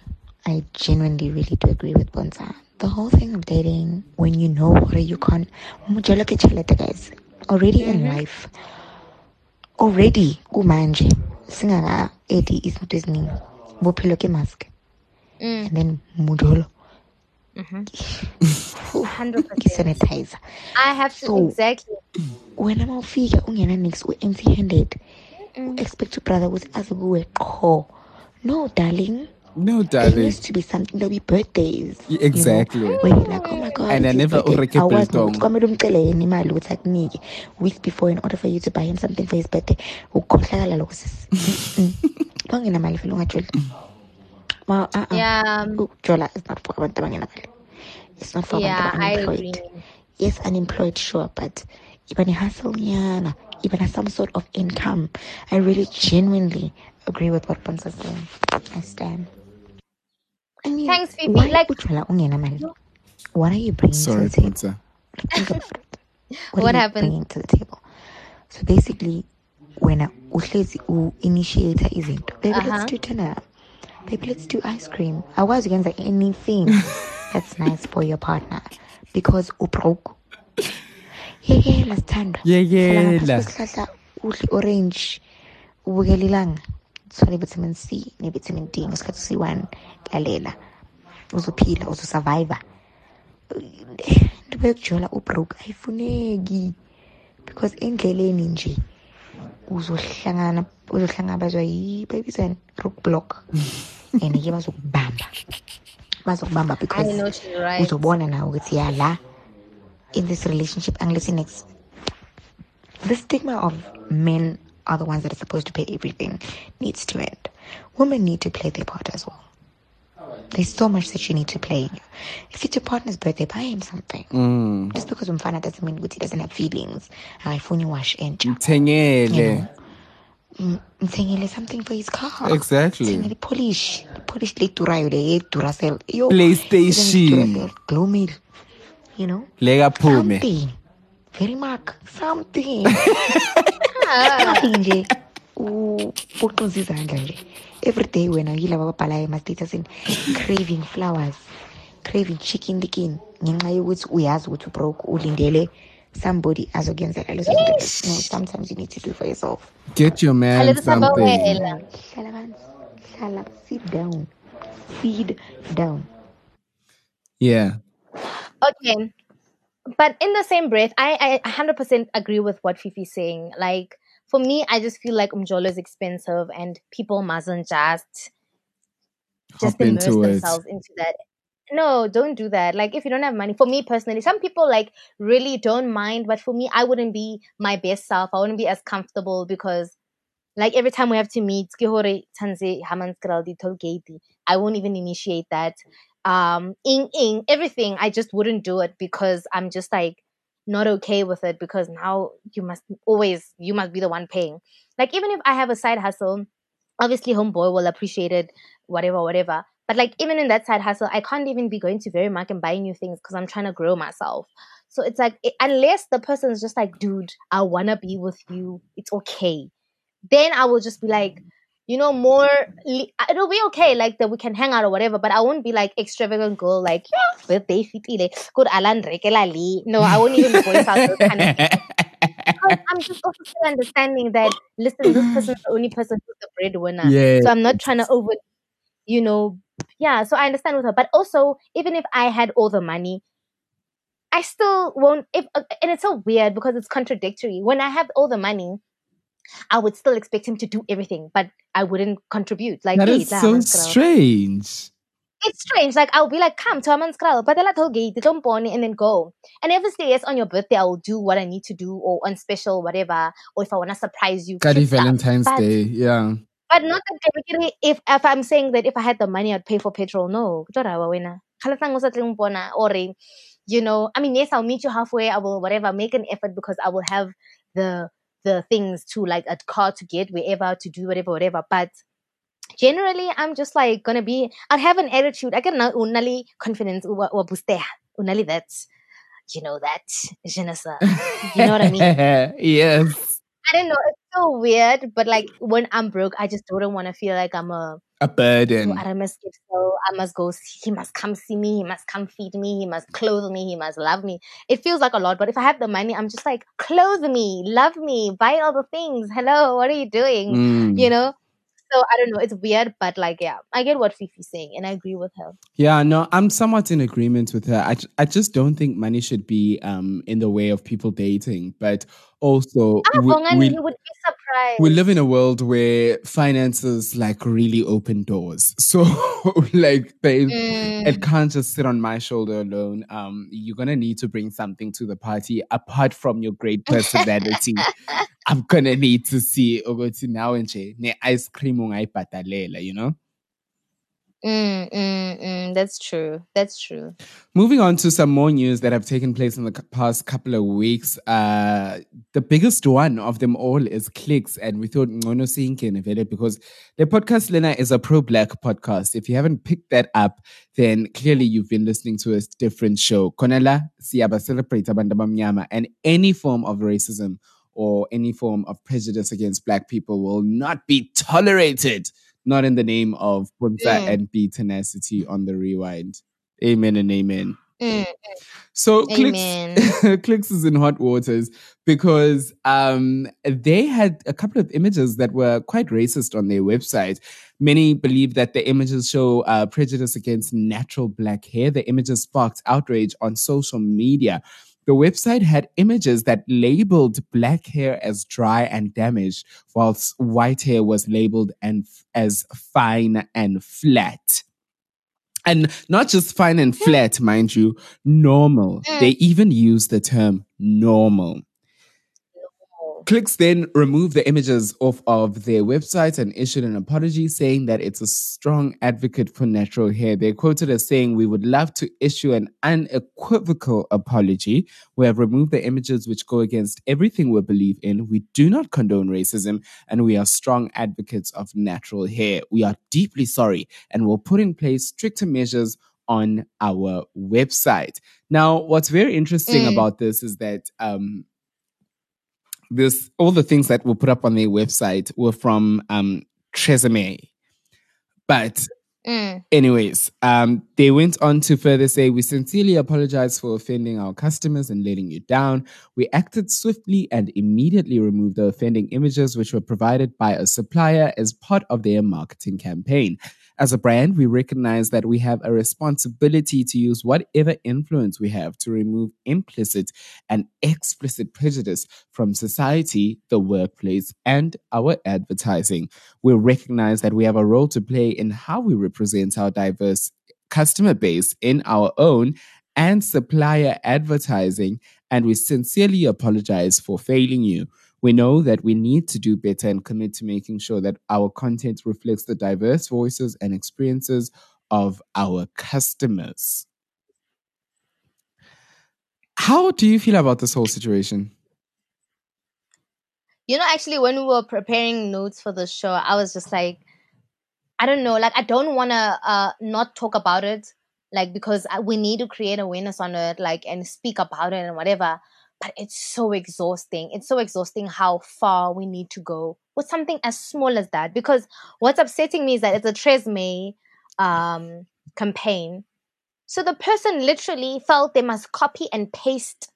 I genuinely really do agree with Bonza. The whole thing of dating when you know what you can't Mujalo ke tjhelete, guys. Already in mhm. life. Already kumanje singaka 80 izinto eziningi. Bophelo ke mask. Mm. And then mujolo mm-hmm. Hundred ke sanitizer. I have to So- exactly. wena uma ufika ungena nix u-empty handed expect your brother ukuthi aze kuwe qho no darling No, There darling. needs to be something. There'll be birthdays. Y- Exactly. You know, where you're like, oh my god. And I it's his never birthday. ureke Awazi biltong. nokuthi kwamele umcele yena imali ukuthi akunike weeks before in order for you to buy him something for his birthday. Ukukhohlakala lokho sis. Mm. Bangenamali vele ungajoli. Ma. Yeah. Ukujola is not for abantu abangenamali. It's not for Yeah, abantu I unemployed. Yes, unemployed, sure, but even a hustle, yeah, even has some sort of income. I really genuinely agree with what Bonsa's saying. I stand. I mean, Thanks, Fifi. why Like- What are you bringing Sorry, to the table? Bonza. Think about it. What, What happened? to the table? So basically, when uhlezi u-initiate izinto, baby, Uh-huh. let's do dinner. Baby, let's do ice cream. I was against anything that's nice for your partner because ubroke. Yekela sithanda. Yekela. Hlala ngaphansi kwesihlahla udle orange ubukela ilanga uthole vitamin C ne-vitamin D ngesikhathi siyi-one lalela uzophila uzosurviva into yokujola ubroke ayifuneki because endleleni nje uzohlangana uzohlangabezwa yibabizani rock block. And ke bazokubamba bazokubamba I because know she's right. uzobona nawe ukuthi ya la in this relationship unless next the stigma of men are the ones that are supposed to pay everything needs to end. Women need to play their part as well. There's so much that you need to play. If it's your partner's birthday buy him something. Mm. just because umfana doesn't mean he doesn't have feelings. Akayifuni wash entsha Mthengele. M- mthengele something for his car. Exactly. mthengele polish. Polish le durayo le duracell. Yo PlayStation. Meal you know? Lega phume. something. Very mark. Something something nje u- uqinza izandla nje every day wena yilaba ababhalayo ema-statusini craving flowers craving chicken licken ngenxa yokuthi uyazi ukuthi ubroke ulindele somebody azokuyenzela lezo zinto lezo. no sometimes you need to do for yourself Get your man Alisa something. Bawela. hlala phansi hlala sit down sit down Yeah. Okay. But in the same breath, I, I 100% agree with what Fifi's saying. Like, for me, I just feel like Umjolo is expensive and people mustn't just just Hop immerse into it. themselves into that. No, don't do that. Like, if you don't have money, for me personally, some people like really don't mind, but for me, I wouldn't be my best self. I wouldn't be as comfortable because, like, every time we have to meet, ke hore tshwanetse ha manskral di toll gate, I won't even initiate that. Um, ing ing everything, I just wouldn't do it because I'm just like not okay with it because now you must always you must be the one paying. Like even if I have a side hustle, obviously homeboy will appreciate it, whatever, whatever. But like even in that side hustle, I can't even be going to Very Mark and buying new things because I'm trying to grow myself. So it's like it, unless the person's just like, dude, I wanna be with you, it's okay. Then I will just be like, you know, more. It'll be okay, like that we can hang out or whatever. But I won't be like extravagant girl, like yeah, birthday fitile, good Alan rekela li. No, I won't even voice out those kind of things. I'm just also still understanding that listen, this person's the only person who's the breadwinner. Yeah. So I'm not trying to over, you know, yeah. So I understand with her, but also even if I had all the money, I still won't. If uh, and it's so weird because it's contradictory. When I have all the money, I would still expect him to do everything, but I wouldn't contribute. Like That hey, is so strange. It's strange. Like I'll be like, come to a man's girl, but I gate, don't born and then go. And if it's yes on your birthday, I will do what I need to do, or on special whatever, or if I wanna surprise you. Valentine's But- Day, yeah. But not that if if I'm saying that if I had the money, I'd pay for petrol. No, Kutara wa wena. Halatang usa tling bona, or you know, I mean, yes, I'll meet you halfway. I will whatever make an effort because I will have the the things to like a car to get wherever to do whatever whatever. But generally, I'm just like gonna be. I'd have an attitude. I can na unali confidence bustea. Unali that. You know that. Je ne sais. You know what I mean? yes. I don't know. It's so weird, but like when I'm broke, I just don't want to feel like I'm a. A burden. I must give so. I must go. See, he must come see me. He must come feed me. He must clothe me. He must love me. It feels like a lot, but if I have the money, I'm just like clothe me, love me, buy all the things. Hello, what are you doing? Mm. You know. So I don't know. It's weird, but like yeah, I get what Fifi's saying, and I agree with her. Yeah, no, I'm somewhat in agreement with her. I, I just don't think money should be um in the way of people dating, but also Ah, we, we, you would be surprised. We live in a world where finances like really open doors. So like they Mm. it can't just sit on my shoulder alone. Um you're gonna need to bring something to the party apart from your great personality. I'm gonna need to see ukuthi now nje ne ice cream ungayibhadalela, you know? Mm, mm, mm, that's true. That's true. Moving on to some more news that have taken place in the past couple of weeks. Uh, the biggest one of them all is Clicks, and we thought Ngono Sinkin because the podcast Lena is a pro-black podcast. If you haven't picked that up, then clearly you've been listening to a different show. Konela Siaba celebrate abantu abamnyama, and any form of racism or any form of prejudice against black people will not be tolerated. Not in the name of Puntsa Mm. and BeeTenacity on the rewind. Amen and amen. Mm, So Amen. Clicks, Clicks is in hot waters because um, they had a couple of images that were quite racist on their website. Many believe that the images show uh, prejudice against natural black hair. The images sparked outrage on social media. The website had images that labeled black hair as dry and damaged, whilst white hair was labeled and as fine and flat. And not just fine and flat, mind you, normal. They even used the term normal. Clicks then removed the images off of their website and issued an apology saying that it's a strong advocate for natural hair. They're quoted as saying, We would love to issue an unequivocal apology. We have removed the images which go against everything we believe in. We do not condone racism and we are strong advocates of natural hair. We are deeply sorry and will put in place stricter measures on our website. Now, what's very interesting Mm. about this is that um, this all the things that were put up on their website were from um Tresemme. But Mm. anyways, um they went on to further say we sincerely apologize for offending our customers and letting you down. We acted swiftly and immediately removed the offending images which were provided by a supplier as part of their marketing campaign. As a brand, we recognize that we have a responsibility to use whatever influence we have to remove implicit and explicit prejudice from society, the workplace, and our advertising. We recognize that we have a role to play in how we represent our diverse customer base in our own and supplier advertising, and we sincerely apologize for failing you. We know that we need to do better and commit to making sure that our content reflects the diverse voices and experiences of our customers. How do you feel about this whole situation? You know, actually, when we were preparing notes for the show, I was just like, I don't know, like I don't want to uh not talk about it, like because we need to create awareness on it, like and speak about it and whatever. But it's so exhausting. It's so exhausting how far we need to go with something as small as that. Because what's upsetting me is that it's a Tresemme um campaign. So the person literally felt they must copy and paste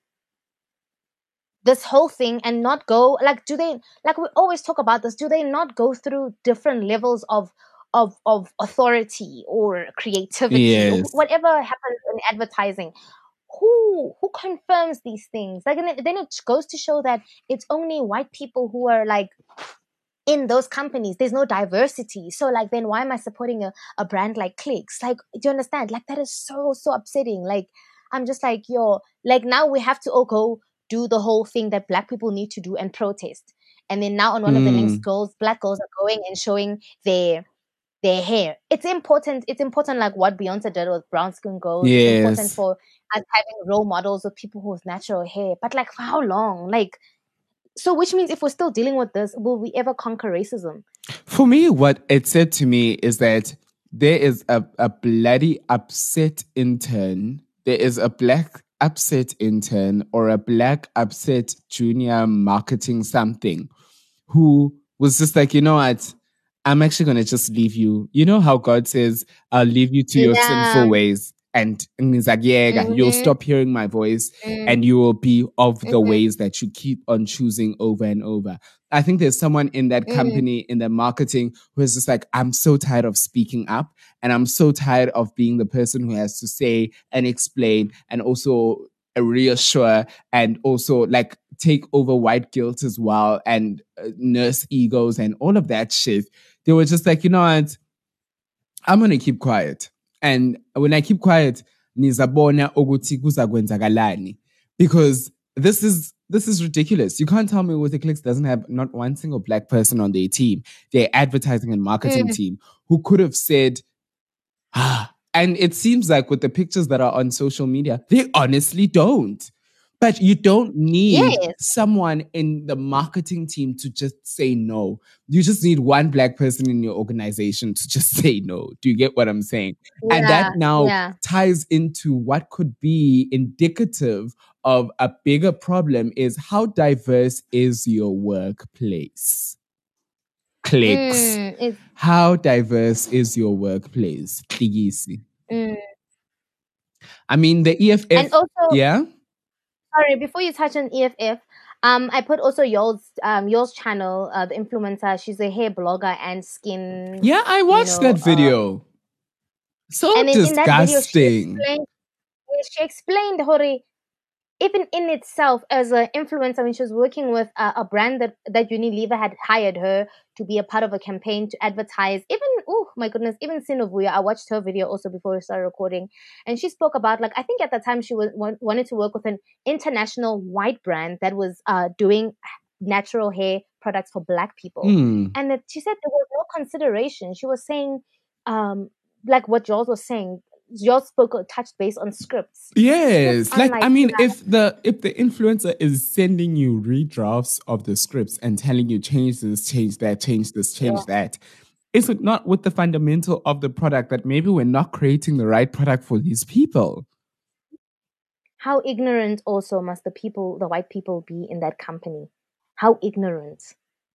this whole thing and not go like do they like we always talk about this do they not go through different levels of of of authority or creativity or whatever happens in advertising who who confirms these things? Like, and then it goes to show that it's only white people who are like in those companies. There's no diversity. So, like, then why am I supporting a, a brand like Clicks? Like, do you understand? Like, that is so so upsetting. Like, I'm just like, yo, like now we have to all go do the whole thing that black people need to do and protest. And then now on one of the links, Mm. girls, black girls are going and showing their their hair. It's important. It's important, like what Beyonce did with brown skin girls. It's important for us having role models of people with natural hair. But like, for how long? Like, so which means if we're still dealing with this, will we ever conquer racism? For me, what it said to me is that there is a, a bloody upset intern. There is a black upset intern or a black upset junior marketing something who was just like, you know what? I'm actually going to just leave you. You know how God says, I'll leave you to your Yeah. sinful ways. And, like, yeah, you'll stop hearing my voice Mm. and you will be of the Mhm. ways that you keep on choosing over and over. I think there's someone in that Mm. company, in the marketing, who is just like, I'm so tired of speaking up and I'm so tired of being the person who has to say and explain and also reassure and also like take over white guilt as well and uh, nurse egos and all of that shit. They were just like, you know what? I'm gonna keep quiet. And when I keep quiet, nizabona ukuthi kuzakwenzakalani. Because this is this is ridiculous. You can't tell me With Clicks doesn't have not one single black person on their team, their advertising and marketing team, who could have said, ah, and it seems like with the pictures that are on social media, they honestly don't. But you don't need Yes. someone in the marketing team to just say no. You just need one black person in your organization to just say no. Do you get what I'm saying? and that now yeah. ties into what could be indicative of a bigger problem is how diverse is your workplace? Clicks. Mm, How diverse is your workplace? Tigisi. mm. I mean, the EFF. And also, yeah. Sorry, before you touch on EFF, um, I put also yours, um, yours channel, uh, the influencer. She's a hair blogger and skin. Yeah, I you watched know, that uh, video. so in, in that video, she disgusting. explained, she explained Hori, even in itself as an influencer when she was working with a, a brand that that Unilever had hired her to be a part of a campaign to advertise. Even oh my goodness, even Sinovuya, I watched her video also before we started recording, and she spoke about like I think at the time she was wa- wanted to work with an international white brand that was uh doing natural hair products for black people Hmm. and that she said there was no consideration. She was saying, um, like what Jules was saying. Jules spoke touched base on scripts. Yes, Scripts like I mean, yeah, if the if the influencer is sending you redrafts of the scripts and telling you change this, change that, change this, change that, is it not with the fundamental of the product that maybe we're not creating the right product for these people? how ignorant also must the people, the white people, be in that company? How ignorant.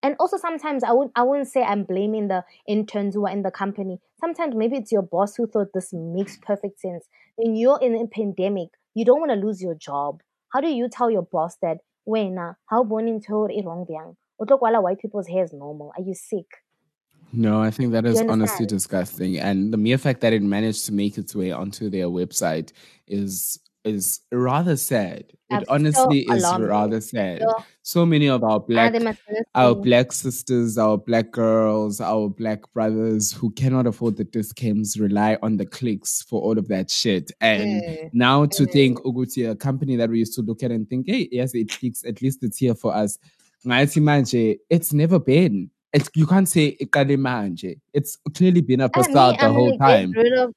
And also sometimes I wouldn't I wouldn't say I'm blaming the interns who are in the company. Sometimes maybe it's your boss who thought this makes perfect sense. When you're in a pandemic, you don't want to lose your job. How do you tell your boss that wena how born wrong byang? O tlo kwala white people's hair is normal. Are you sick? No, I think that is honestly disgusting. And the mere fact that it managed to make its way onto their website is is rather sad. It That's so honestly is rather sad. So, So many of our black they must listen. our black sisters, our black girls, our black brothers who cannot afford the discounts rely on the clicks for all of that shit. And Mm, now to think Uguti, a company that we used to look at and think, hey, yes, it clicks, at least it's here for us. It's never been. It's, you can't say. It's clearly been a facade the whole time. of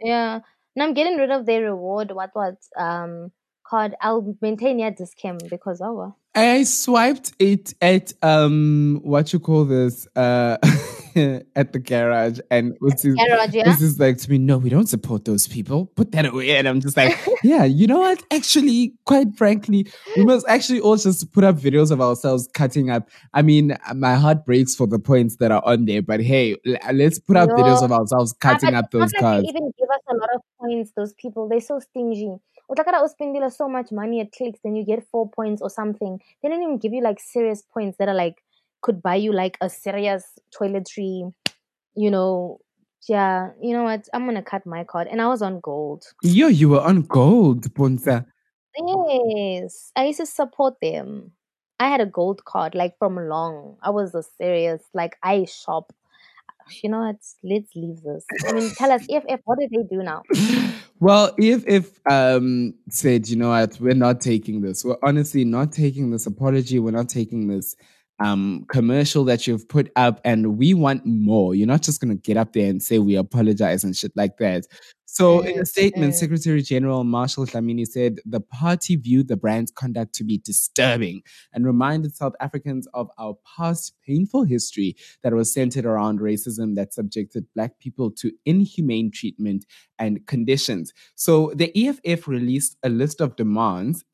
yeah. No, I'm getting rid of their reward. What was um called? I'll maintain your discount because oh well. I swiped it at um what you call this uh at the garage and was this, garage, yeah? like to me no we don't support those people put that away and I'm just like yeah you know what actually quite frankly we must actually all just put up videos of ourselves cutting up I mean my heart breaks for the points that are on there but hey let's put up videos of ourselves cutting up those like cars even give us a lot of points. Those people, they're so stingy. Utakara uspendila so much money at clicks, then you get four points or something. They don't even give you like serious points that are like could buy you like a serious toiletry, you know, yeah, you know what? I'm gonna cut my card, and I was on gold. Yo, you were on gold, Bonsa. Yes, I used to support them. I had a gold card, like from long. I was a serious, like I shop. You know what? Let's leave this. I mean, tell us if if what did they do now? Well, if if um said, you know what, we're not taking this. We're honestly not taking this apology. We're not taking this um commercial that you've put up, and we want more. You're not just gonna get up there and say we apologize and shit like that. So, in a statement, mm. Secretary General Marshall Dlamini said the party viewed the brand's conduct to be disturbing and reminded South Africans of our past painful history that was centered around racism that subjected Black people to inhumane treatment and conditions. So, the EFF released a list of demands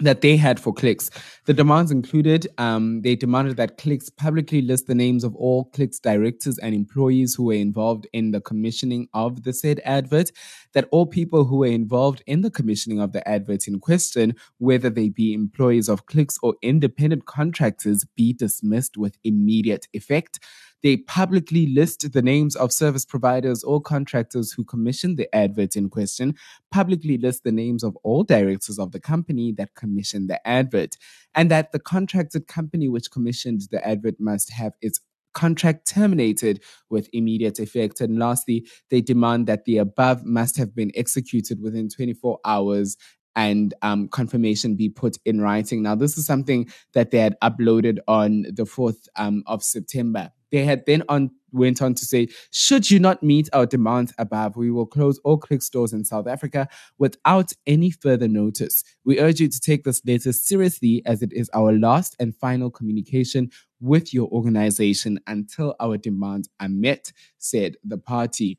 that they had for clicks. The demands included um, they demanded that clicks publicly list the names of all clicks directors and employees who were involved in the commissioning of the said advert, that all people who were involved in the commissioning of the advert in question, whether they be employees of clicks or independent contractors, be dismissed with immediate effect. They publicly list the names of service providers or contractors who commissioned the advert in question, publicly list the names of all directors of the company that commissioned the advert, and that the contracted company which commissioned the advert must have its contract terminated with immediate effect. And lastly, they demand that the above must have been executed within 24 hours and um, confirmation be put in writing. Now, this is something that they had uploaded on the 4th um, of September. They had then on went on to say, should you not meet our demands above, we will close all click stores in South Africa without any further notice. We urge you to take this letter seriously as it is our last and final communication with your organization until our demands are met, said the party.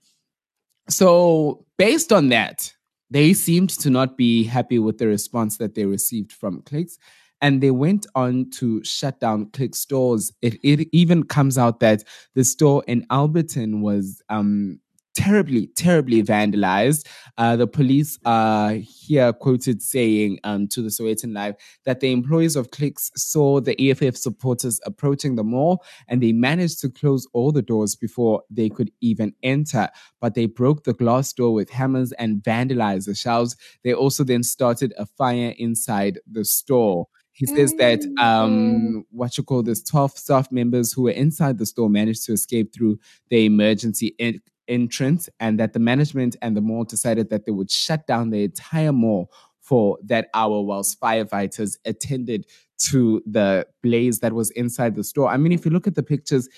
So, based on that, they seemed to not be happy with the response that they received from clicks. And they went on to shut down click stores. It, it even comes out that the store in Alberton was um, terribly, terribly vandalized. Uh, the police are here quoted saying um, to the Sowetan Live that the employees of Clicks saw the EFF supporters approaching the mall and they managed to close all the doors before they could even enter. But they broke the glass door with hammers and vandalized the shelves. They also then started a fire inside the store. He says that um, what you call this 12 staff members who were inside the store managed to escape through the emergency en- entrance, and that the management and the mall decided that they would shut down the entire mall for that hour whilst firefighters attended to the blaze that was inside the store. I mean, if you look at the pictures,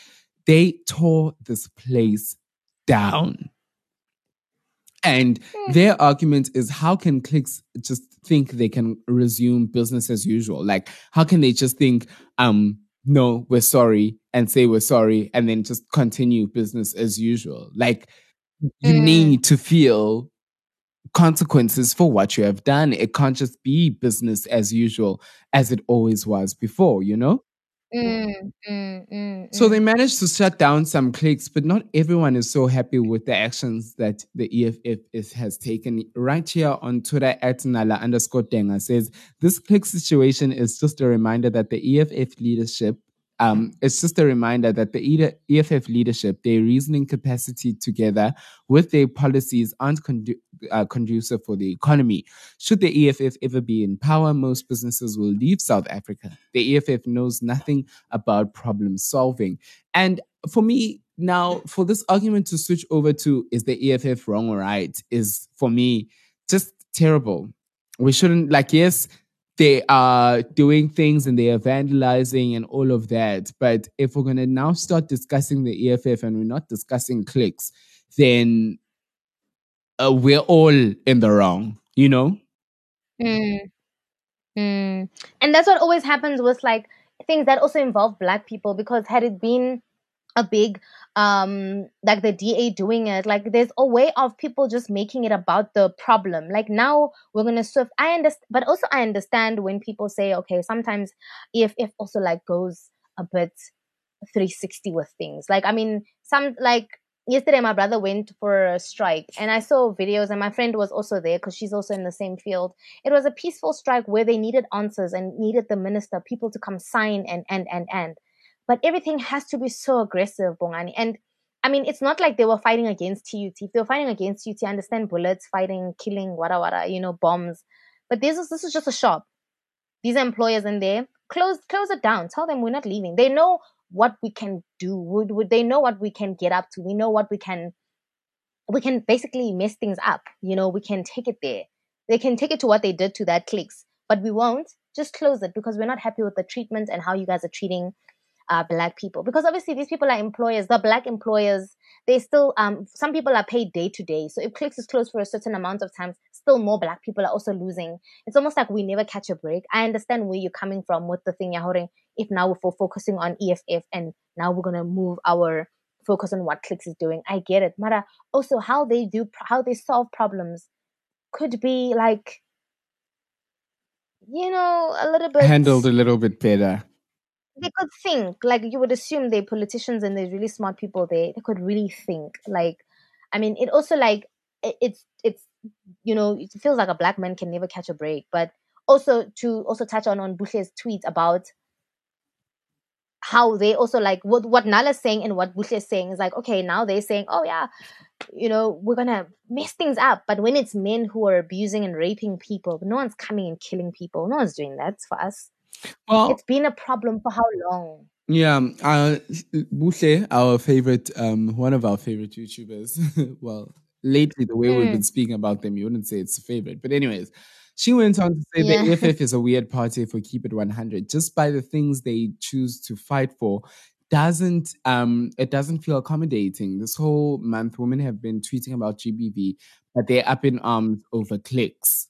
they tore this place down. And their argument is how can clicks just think they can resume business as usual? Like, how can they just think, um, no, we're sorry and say we're sorry and then just continue business as usual? Like, you need to feel consequences for what you have done. It can't just be business as usual as it always was before, you know? Mm, mm, mm, So mm. they managed to shut down some clicks, but not everyone is so happy with the actions that the EFF is, has taken. Right here on Twitter at Nala underscore Denga says this click situation is just a reminder that the EFF leadership. Um, it's just a reminder that the EFF leadership, their reasoning capacity together with their policies aren't condu- uh, conducive for the economy. Should the EFF ever be in power, most businesses will leave South Africa. The EFF knows nothing about problem solving. And for me, now, for this argument to switch over to is the EFF wrong or right is for me just terrible. We shouldn't, like, yes, they are doing things and they are vandalizing and all of that. But if we're going to now start discussing the EFF and we're not discussing clicks, then uh, we're all in the wrong, you know? Mm. Mm. And that's what always happens with like things that also involve black people because had it been a big um like the DA doing it like there's a way of people just making it about the problem like now we're gonna swift I understand but also I understand when people say okay sometimes EFF also like goes a bit 360 with things like I mean some like yesterday my brother went for a strike and I saw videos and my friend was also there because she's also in the same field it was a peaceful strike where they needed answers and needed the minister people to come sign and and and and but everything has to be so aggressive bongani and I mean, it's not like they were fighting against TUT. If they were fighting against TUT, I understand bullets, fighting, killing, wada wada, you know, bombs. But this is this is just a shop. These employers in there. Close close it down. Tell them we're not leaving. They know what we can do. Would would they know what we can get up to? We know what we can we can basically mess things up. You know, we can take it there. They can take it to what they did to that clicks, but we won't. Just close it because we're not happy with the treatment and how you guys are treating black people. Because obviously these people are employers. The black employers, they still um some people are paid day to day. So if clicks is closed for a certain amount of times, still more black people are also losing. It's almost like we never catch a break. I understand where you're coming from with the thing, you're holding If now we're focusing on EFF and now we're gonna move our focus on what clicks is doing. I get it. Mara also how they do how they solve problems could be like you know a little bit Handled a little bit better. They could think like you would assume they're politicians and there's really smart people there. They could really think like i mean it also like it, it's it's you know it feels like a black man can never catch a break. But also to also touch on on Bush's tweet about how they also like what what Nala's saying and what Bush is saying is like okay now they're saying oh yeah you know we're gonna mess things up. But when it's men who are abusing and raping people no one's coming and killing people. No one's doing that for us Well, it's been a problem for how long Yeah, um, uh, Bushe, our favorite, um, one of our favorite YouTubers. well, lately, the way we've Mm. been speaking about them, you wouldn't say it's a favorite. But anyways, she went on to say Yeah. the EFF is a weird party for Keep It 100. Just by the things they choose to fight for, doesn't um it doesn't feel accommodating. This whole month, women have been tweeting about GBV, but they're up in arms over clicks.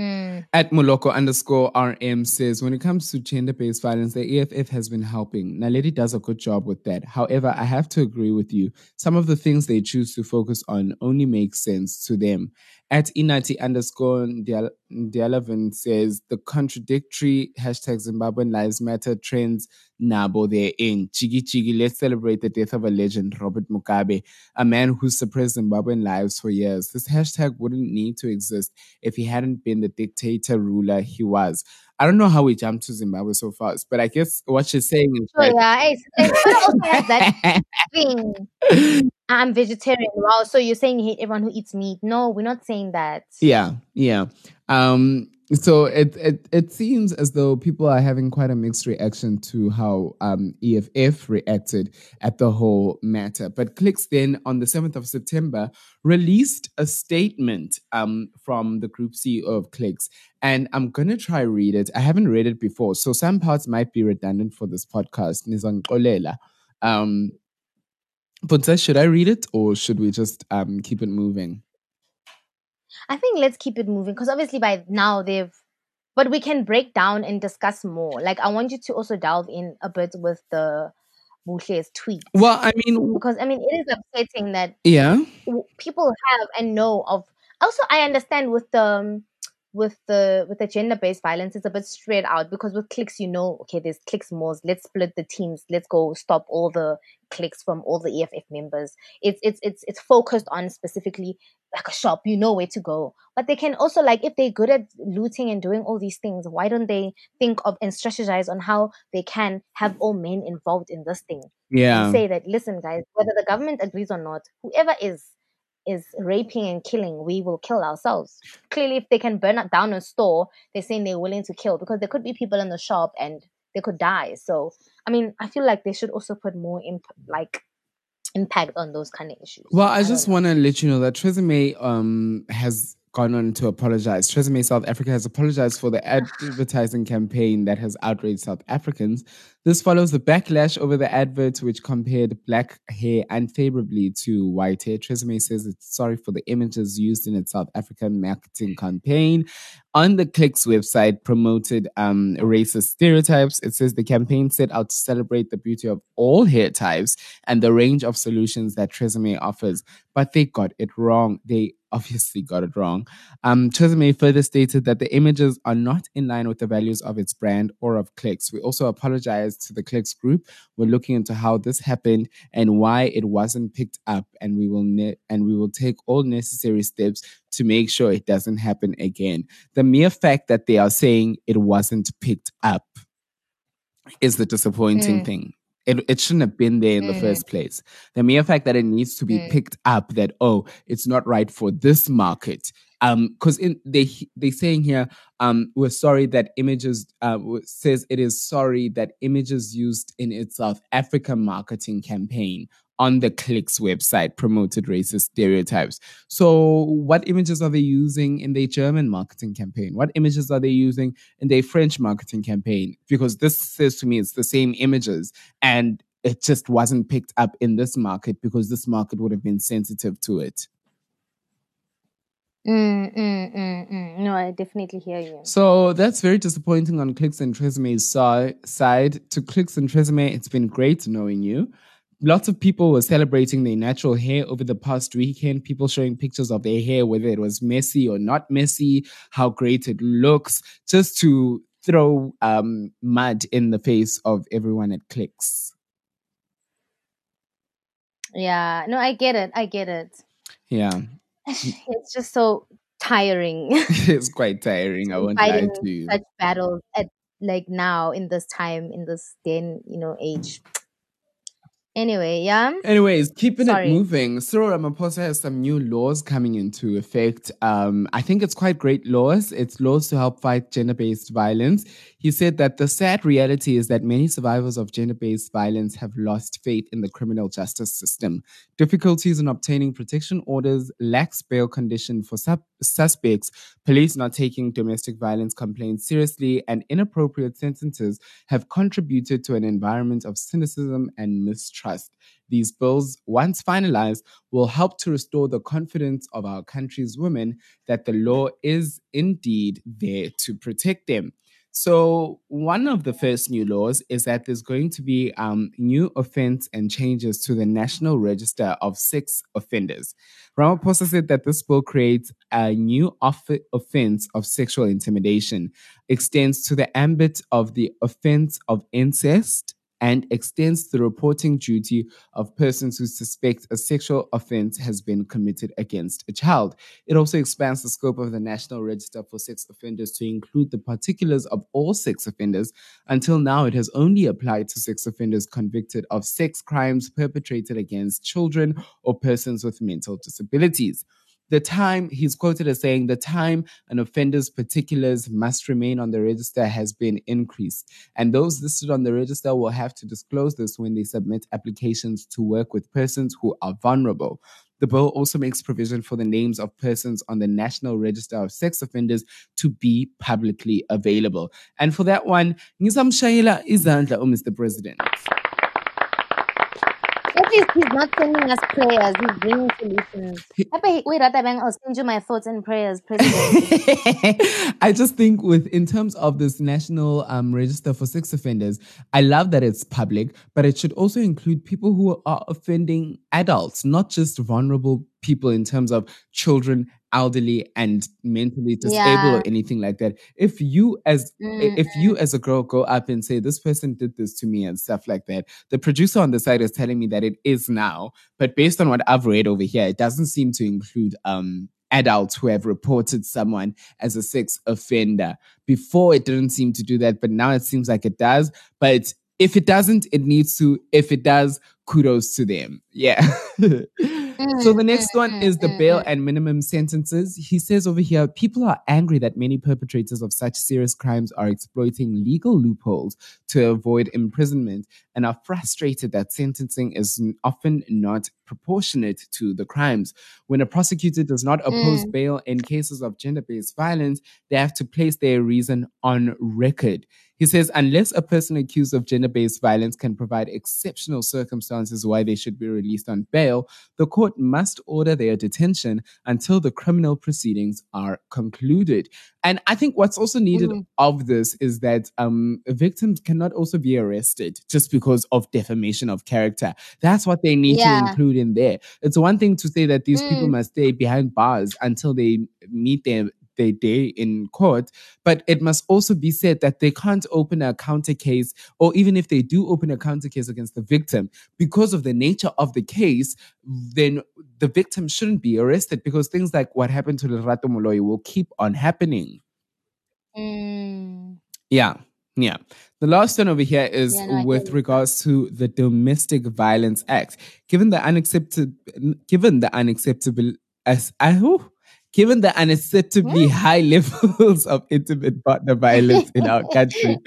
Mm. At Moloko underscore RM says, when it comes to gender based violence, the EFF has been helping. Naledi does a good job with that. However, I have to agree with you. Some of the things they choose to focus on only make sense to them. At Inati underscore Ndialavan says, the contradictory hashtag Zimbabwean Lives Matter trends nabo they're in. Chigi Chigi, let's celebrate the death of a legend, Robert Mugabe, a man who suppressed Zimbabwean lives for years. This hashtag wouldn't need to exist if he hadn't been the dictator ruler he was. I don't know how we jumped to Zimbabwe so fast, but I guess what she's saying is So that yeah, hey, and also has that thing. I'm vegetarian. Wow, so you're saying you hate everyone who eats meat? No, we're not saying that. Yeah, yeah. Um, so it, it it seems as though people are having quite a mixed reaction to how um, EFF reacted at the whole matter. But Clicks then on the 7th of September released a statement um, from the group CEO of Clicks. And I'm gonna try read it. I haven't read it before, so some parts might be redundant for this podcast. Nizangolela. Um Puntsa, should I read it or should we just um, keep it moving? I think let's keep it moving because obviously by now they've, but we can break down and discuss more. Like I want you to also delve in a bit with the Boucher's tweet Well, I mean, because I mean it is upsetting that yeah. people have and know of. Also, I understand with the um, with the with the gender based violence, it's a bit straight out because with clicks, you know, okay, there's clicks more. Let's split the teams. Let's go stop all the clicks from all the EFF members. It's it's it's it's focused on specifically like a shop. You know where to go, but they can also like if they're good at looting and doing all these things, why don't they think of and strategize on how they can have all men involved in this thing? Yeah. and say that listen guys whether the government agrees or not whoever is is raping and killing we will kill ourselves clearly if they can burn up down a store they're saying they're willing to kill because there could be people in the shop and they could die so i mean i feel like they should also put more imp- like impact on those kind of issues Well, I don't just want to let you know that TRESemmé um, has gone on to apologize. TRESemmé South Africa has apologized for the advertising campaign that has outraged South Africans. This follows the backlash over the advert, which compared black hair unfavorably to white hair. TRESemmé says it's sorry for the images used in its South African marketing campaign. On the Clicks website, promoted um, racist stereotypes. It says the campaign set out to celebrate the beauty of all hair types and the range of solutions that TRESemmé offers, but they got it wrong. They obviously got it wrong. Um, TRESemmé further stated that the images are not in line with the values of its brand or of Clicks. We also apologize to the Clicks group. We're looking into how this happened and why it wasn't picked up, and we will ne- and we will take all necessary steps to make sure it doesn't happen again. The mere fact that they are saying it wasn't picked up is the disappointing Mm. thing. It, it shouldn't have been there in the Mm. first place. The mere fact that it needs to be Mm. picked up that oh, it's not right for this market. Um, because in they they saying here, um, we're sorry that images uh says it is sorry that images used in its South Africa marketing campaign on the Clicks website promoted racist stereotypes. So, what images are they using in their German marketing campaign? What images are they using in their French marketing campaign? Because this says to me it's the same images and it just wasn't picked up in this market because this market would have been sensitive to it. Mm, mm, mm, mm. No, I definitely hear you. So that's very disappointing on Clicks and TRESemmé's si- side. To Clicks and TRESemmé, it's been great knowing you. Lots of people were celebrating their natural hair over the past weekend. People showing pictures of their hair, whether it was messy or not messy, how great it looks, just to throw um, mud in the face of everyone at Clicks. Yeah, no, I get it. I get it. Yeah, It's just so tiring. it's quite tiring. I won't lie to you. such battles at like now in this time in this and you know age. Anyway, yeah. Anyways, keeping Sorry. it moving, Cyril Ramaphosa has some new laws coming into effect. Um, I think it's quite great laws. It's laws to help fight gender based violence. He said that the sad reality is that many survivors of gender based violence have lost faith in the criminal justice system. Difficulties in obtaining protection orders, lax bail condition for sub- suspects, police not taking domestic violence complaints seriously, and inappropriate sentences have contributed to an environment of cynicism and mistrust. These bills, once finalized, will help to restore the confidence of our country's women that the law is indeed there to protect them. So, one of the first new laws is that there's going to be um, new offense and changes to the National Register of Sex Offenders. Ramaphosa said that this bill creates a new off- offense of sexual intimidation, extends to the ambit of the offense of incest, and extends the reporting duty of persons who suspect a sexual offense has been committed against a child. It also expands the scope of the National Register for Sex Offenders to include the particulars of all sex offenders. Until now, it has only applied to sex offenders convicted of sex crimes perpetrated against children or persons with mental disabilities. The time, he's quoted as saying, the time an offender's particulars must remain on the register has been increased. And those listed on the register will have to disclose this when they submit applications to work with persons who are vulnerable. The bill also makes provision for the names of persons on the National Register of Sex Offenders to be publicly available. And for that one, ngizamshayela izandla, oh Mr. President. Least he's not sending us prayers, he's bringing solutions. Happy wait, Ratabang, I'll send you my thoughts and prayers, I just think with in terms of this national um, register for sex offenders, I love that it's public, but it should also include people who are offending adults, not just vulnerable people in terms of children, elderly, and mentally disabled Yeah. or anything like that. If you as Mm, if you as a girl go up and say this person did this to me and stuff like that, the producer on the side is telling me that it is now, but based on what I've read over here, it doesn't seem to include um adults who have reported someone as a sex offender. Before it didn't seem to do that, but now it seems like it does. But if it doesn't, it needs to. If it does, kudos to them. Yeah. Mm, so the next mm, one mm, is the bail and minimum sentences. He says over here, people are angry that many perpetrators of such serious crimes are exploiting legal loopholes to avoid imprisonment and are frustrated that sentencing is often not proportionate to the crimes. When a prosecutor does not oppose Mm. bail in cases of gender based violence, they have to place their reason on record. He says, unless a person accused of gender based violence can provide exceptional circumstances why they should be released on bail, the court must order their detention until the criminal proceedings are concluded. And I think what's also needed Mhm. of this is that um, victims cannot also be arrested just because of defamation of character. That's what they need Yeah. to include in there. It's one thing to say that these people Mm. must stay behind bars until they meet their their day in court, but it must also be said that they can't open a counter case, or even if they do open a counter case against the victim, because of the nature of the case, then the victim shouldn't be arrested because things like what happened to Lerato Moloi will keep on happening. Mm. Yeah. Yeah. The last one over here is Yeah, no, with regards to the Domestic Violence Act. Given the unacceptable, given the unacceptable as I whew, given the unacceptably hmm. high levels of intimate partner violence in our country.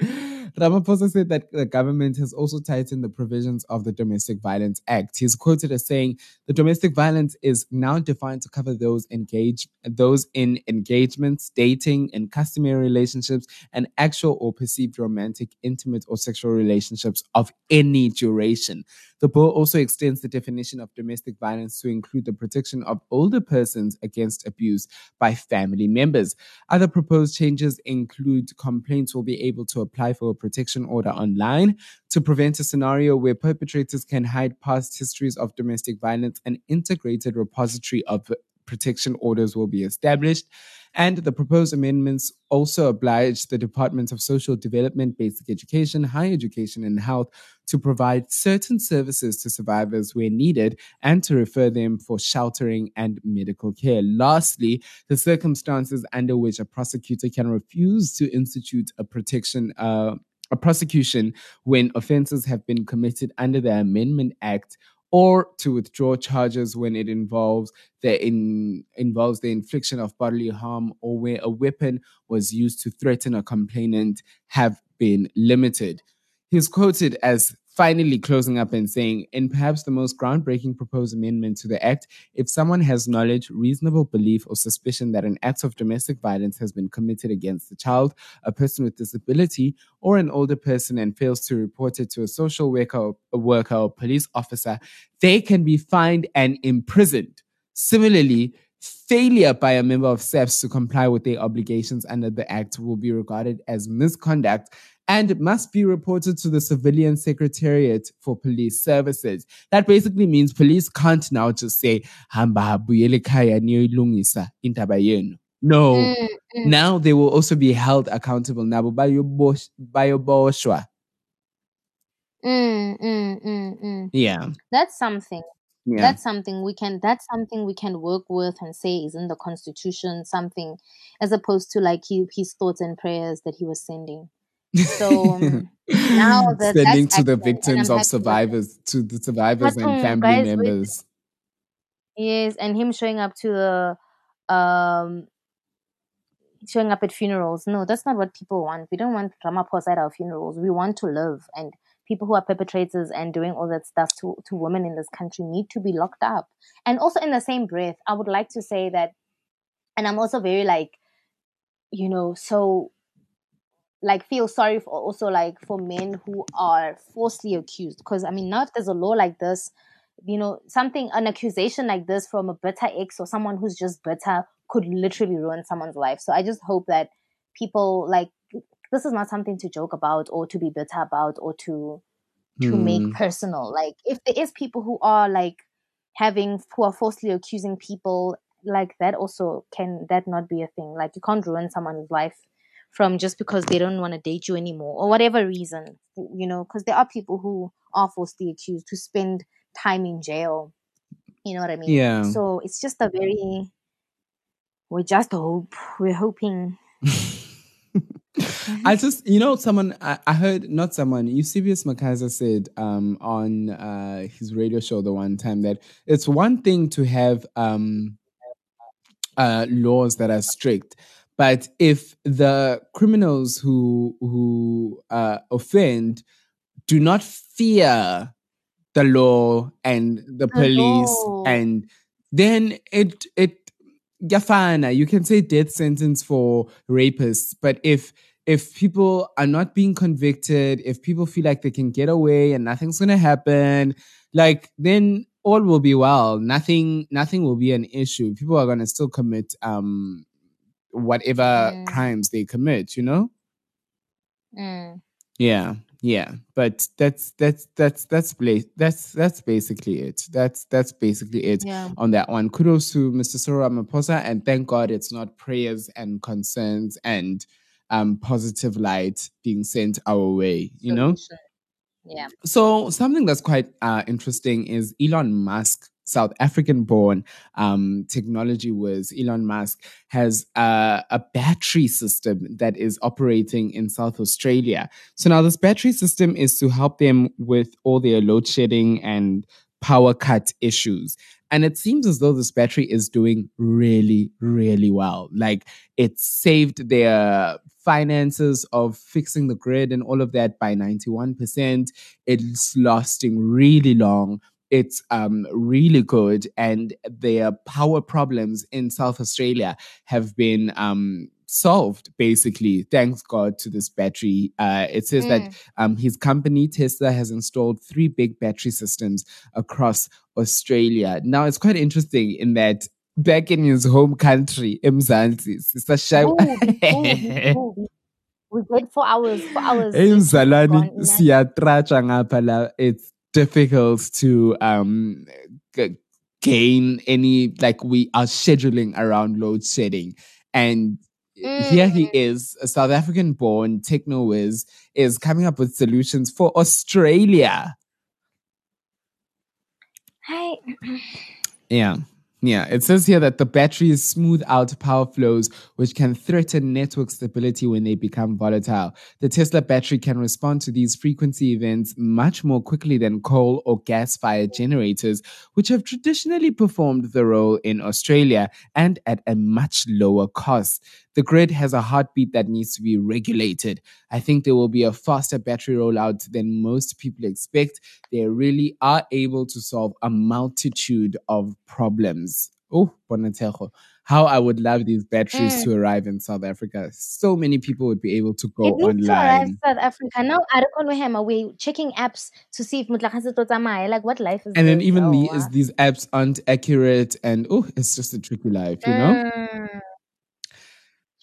Ramaphosa said that the government has also tightened the provisions of the Domestic Violence Act. He's quoted as saying, "The domestic violence is now defined to cover those engaged, those in engagements, dating, and customary relationships, and actual or perceived romantic, intimate, or sexual relationships of any duration." The bill also extends the definition of domestic violence to include the protection of older persons against abuse by family members. Other proposed changes include complaints will be able to apply for a protection order online to prevent a scenario where perpetrators can hide past histories of domestic violence. An integrated repository of protection orders will be established. And the proposed amendments also oblige the Department of Social Development, Basic Education, Higher Education, and Health to provide certain services to survivors where needed and to refer them for sheltering and medical care. Lastly, the circumstances under which a prosecutor can refuse to institute a protection. Uh, a prosecution when offenses have been committed under the Amendment Act or to withdraw charges when it involves the in, involves the infliction of bodily harm or where a weapon was used to threaten a complainant have been limited. He's quoted as finally closing up and saying, in perhaps the most groundbreaking proposed amendment to the Act, if someone has knowledge, reasonable belief, or suspicion that an act of domestic violence has been committed against a child, a person with disability, or an older person and fails to report it to a social worker, a worker or police officer, they can be fined and imprisoned. Similarly, failure by a member of SAPS to comply with their obligations under the Act will be regarded as misconduct and must be reported to the Civilian Secretariat for Police Services. That basically means police can't now just say, Hamba niyoyilungisa indaba yenu." No. Mm, mm. Now they will also be held accountable. Nabo bayobosh- bayoboshwa. Mm, mm, mm, mm. Yeah. That's something. Yeah. That's something we can. That's something we can work with and say is in the constitution. Something, as opposed to like he, his thoughts and prayers that he was sending. So um, now that sending to the victims of with survivors, to the survivors and family members. Yes, and him showing up to the um showing up at funerals. No, that's not what people want. We don't want Ramaphosa at our funerals. We want to live and people who are perpetrators and doing all that stuff to, to women in this country need to be locked up. And also in the same breath, I would like to say that and I'm also very like, you know, so like feel sorry for also like for men who are falsely accused. Because I mean now if there's a law like this, you know, something an accusation like this from a bitter ex or someone who's just bitter could literally ruin someone's life. So I just hope that people like this is not something to joke about or to be bitter about or to to Hmm. make personal. Like if there is people who are like having who are falsely accusing people like that also can that not be a thing. Like you can't ruin someone's life from just because they don't want to date you anymore or whatever reason, you know, because there are people who are falsely accused who spend time in jail. You know what I mean? Yeah. So it's just a very we just hope we're hoping I just, you know, someone I, I heard, not someone, Eusebius McKaiser said um, on uh, his radio show the one time that it's one thing to have um, uh, laws that are strict, but if the criminals who who uh, offend do not fear the law and the police, law. and then it it Gafana, you can say death sentence for rapists, but if if people are not being convicted, if people feel like they can get away and nothing's gonna happen, like then all will be well. Nothing nothing will be an issue. People are gonna still commit um whatever Mm. crimes they commit, you know? Mm. Yeah, yeah, but that's that's that's that's that's that's basically it. That's that's basically it Yeah. on that one. Kudos to Mr. Cyril Ramaphosa, and thank God it's not prayers and concerns and um positive light being sent our way. You know. Solution. Yeah. So something that's quite uh, interesting is Elon Musk South African born um, technology was Elon Musk has uh, a battery system that is operating in South Australia. So now this battery system is to help them with all their load shedding and power cut issues. And it seems as though this battery is doing really, really well. Like it saved their finances of fixing the grid and all of that by 91%. It's lasting really long. It's um, really good. And their power problems in South Australia have been um, solved basically thanks god to this battery uh, it says Mm. that um, his company tesla has installed three big battery systems across australia now it's quite interesting in that back in his home country emzansi sister Shai-. We wait for hours, for hours. Hey, mzalwane Gone, imagine. siyatratsha ngapha la it's difficult to um g- gain any like we are scheduling around load shedding and here he is a south african born techno whiz is coming up with solutions for australia Hi. Yeah. Yeah, it says here that the batteries smooth out power flows, which can threaten network stability when they become volatile. The Tesla battery can respond to these frequency events much more quickly than coal or gas fired generators, which have traditionally performed the role in Australia and at a much lower cost. The grid has a heartbeat that needs to be regulated. I think there will be a faster battery rollout than most people expect. They really are able to solve a multitude of problems. Oh, Bonatero. How I would love these batteries Mm. to arrive in South Africa. So many people would be able to go It online. South Africa. Now, I don't know him. We're checking apps to see if Mutlakase to tsamaya. Like, what life is And then even Oh, wow. is these apps aren't accurate and oh, it's just a tricky life, you know? Mm.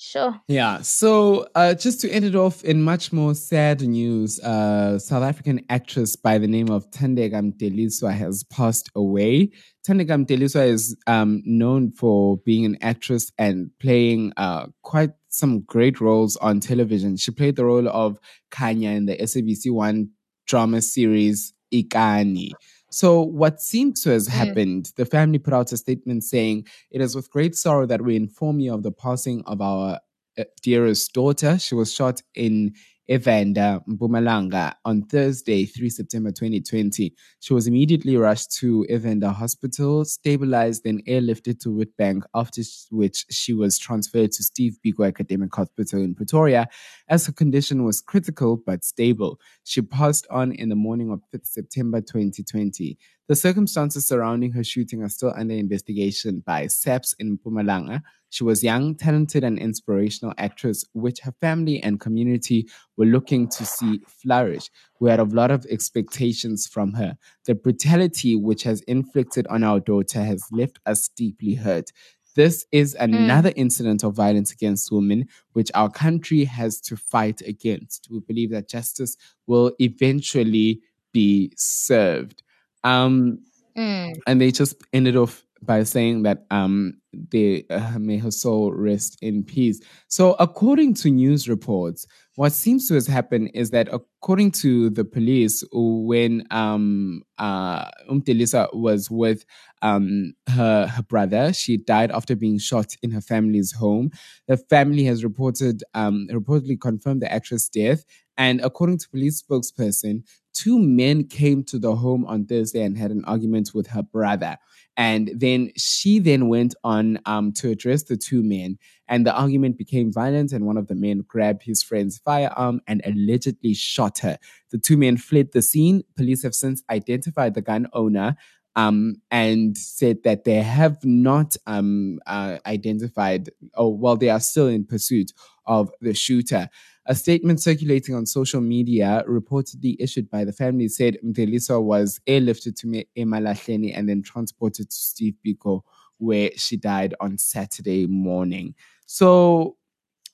Sure. Yeah. So, uh, just to end it off in much more sad news, uh, South African actress by the name of Thandeka Mdeliswa has passed away. Thandeka Mdeliswa is um, known for being an actress and playing uh, quite some great roles on television. She played the role of Kanya in the SABC One drama series Ikani. So, what seems to have happened, the family put out a statement saying, It is with great sorrow that we inform you of the passing of our uh, dearest daughter. She was shot in Evander, Mpumalanga on Thursday, 3 September 2020. She was immediately rushed to Evander Hospital, stabilized, then airlifted to Witbank, after which she was transferred to Steve Biko Academic Hospital in Pretoria, as her condition was critical but stable. She passed on in the morning of 5 September 2020. The circumstances surrounding her shooting are still under investigation by SAPS in Mpumalanga. She was young, talented, and inspirational actress, which her family and community were looking to see flourish. We had a lot of expectations from her. The brutality which has inflicted on our daughter has left us deeply hurt. This is another incident of violence against women, which our country has to fight against. We believe that justice will eventually be served. Um, Mm. and they just ended off by saying that um they uh, may her soul rest in peace. So according to news reports what seems to have happened is that according to the police when um uh umdelisa was with um her her brother she died after being shot in her family's home. The family has reported um reportedly confirmed the actress death. And according to police spokesperson two men came to the home on Thursday and had an argument with her brother. And then she then went on um, to address the two men, and the argument became violent. And one of the men grabbed his friend's firearm and allegedly shot her. The two men fled the scene. Police have since identified the gun owner um, and said that they have not um, uh, identified, or well, they are still in pursuit of the shooter. A statement circulating on social media, reportedly issued by the family, said Mdeliswa was airlifted to Emalahleni and then transported to Steve Biko, where she died on Saturday morning. So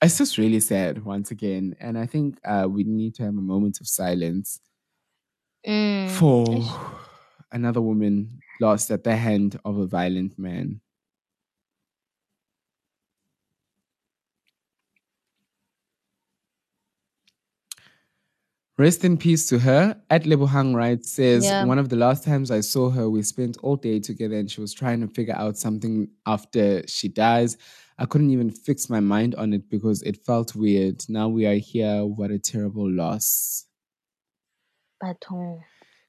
it's just really sad once again. And I think uh, we need to have a moment of silence Mm. for another woman lost at the hand of a violent man. Rest in peace to her. At Lebohang writes says Yeah. one of the last times I saw her, we spent all day together, and she was trying to figure out something after she dies. I couldn't even fix my mind on it because it felt weird. Now we are here. What a terrible loss. But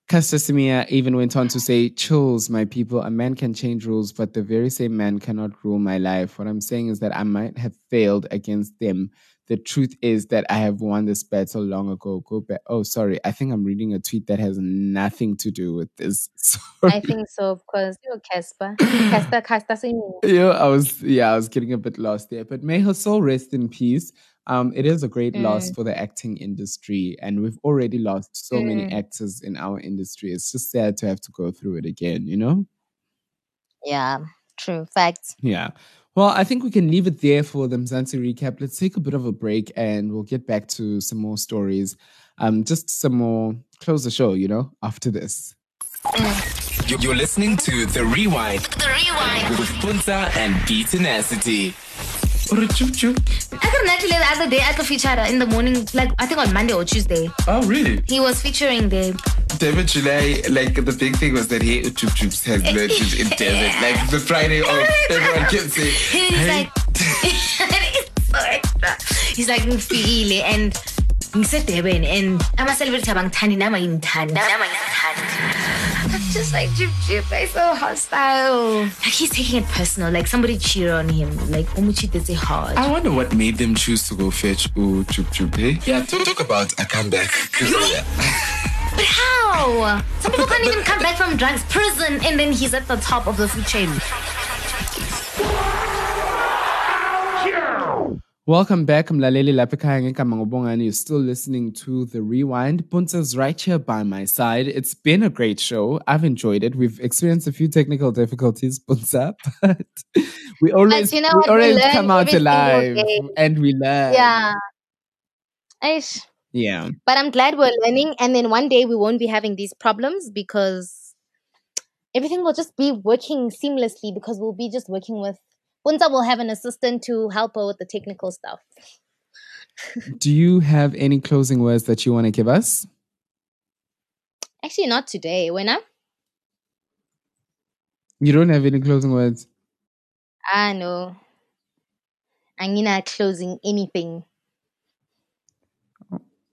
Casta Simia even went on to say, Chills, my people. A man can change rules, but the very same man cannot rule my life. What I'm saying is that I might have failed against them. The truth is that I have won this battle long ago. Go back. Oh, sorry. I think I'm reading a tweet that has nothing to do with this. Sorry. I think so because you're Casper. Casper, Casper, singing. Yeah, I was yeah, I was getting a bit lost there. But may her soul rest in peace. Um, it is a great loss Mm. for the acting industry, and we've already lost so many Mm. actors in our industry. It's just sad to have to go through it again, you know? Yeah, true. Facts. Yeah. Well, I think we can leave it there for the Mzansi recap. Let's take a bit of a break and we'll get back to some more stories. Um, just some more close the show, you know, after this. You- You're listening to The Rewind The Rewind. with Puntsa and BeeTenacity. Or a Jub Jub. I got actually the other day at the feature in the morning, like I think on Monday or Tuesday. Oh, really? He was featuring there. David July, like the big thing was that he Jub Jub's has legend in David. Like the Friday off, everyone can say, He's hey, like, it's so extra. He's like, ngifile and ngisedeben and ama-celebrity abangithandi nama ngimthanda nama ngimthanda I'm just like Jub Jub, like so hostile. Like he's taking it personal. Like somebody cheated on him. Like Umuchi did it hard. I wonder what made them choose to go fetch Ooh Jub Jub, eh? Yeah, talk, talk about a comeback. 'Cause, But how? Some people can't even come back from drugs, prison, and then he's at the top of the food chain. Welcome back. Mlaleli Lapikaya ngegama ngobongani. You're still listening to The Rewind. Puntsa's right here by my side. It's been a great show. I've enjoyed it. We've experienced a few technical difficulties, Puntsa, but we always, you know we what? We always come out alive and we learn. Yeah. Aish. Yeah. But I'm glad we're learning, and then one day we won't be having these problems because everything will just be working seamlessly because we'll be just working with. Puntsa will have an assistant to help her with the technical stuff. Do you have any closing words that you want to give us? Actually, not today. Wena. You don't have any closing words? I know. I'm not closing anything.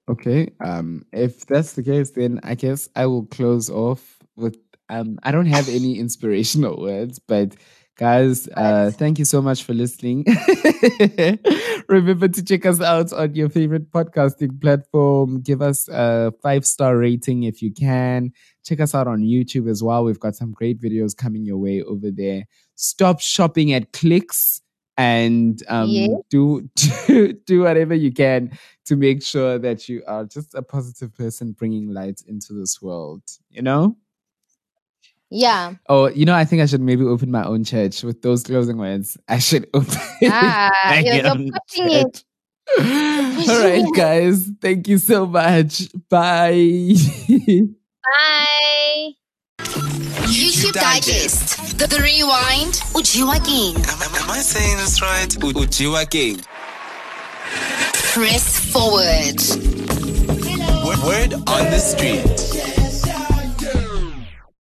Okay. Um, if that's the case, then I guess I will close off with um I don't have any inspirational words, but guys, uh thank you so much for listening. Remember to check us out on your favorite podcasting platform. Give us a five-star rating if you can. Check us out on YouTube as well. We've got some great videos coming your way over there. Stop shopping at clicks and um, Yes. do, do do whatever you can to make sure that you are just a positive person bringing light into this world you know Yeah. oh you know i think i should maybe open my own church with those closing words i should open Ah, you're, you're pushing it. all right guys thank you so much bye Bye. YouTube Digest. The, the Rewind. Ujiwa King. Am, am- am I saying this right? U- Ujiwa King. Press forward. Word, word on the street.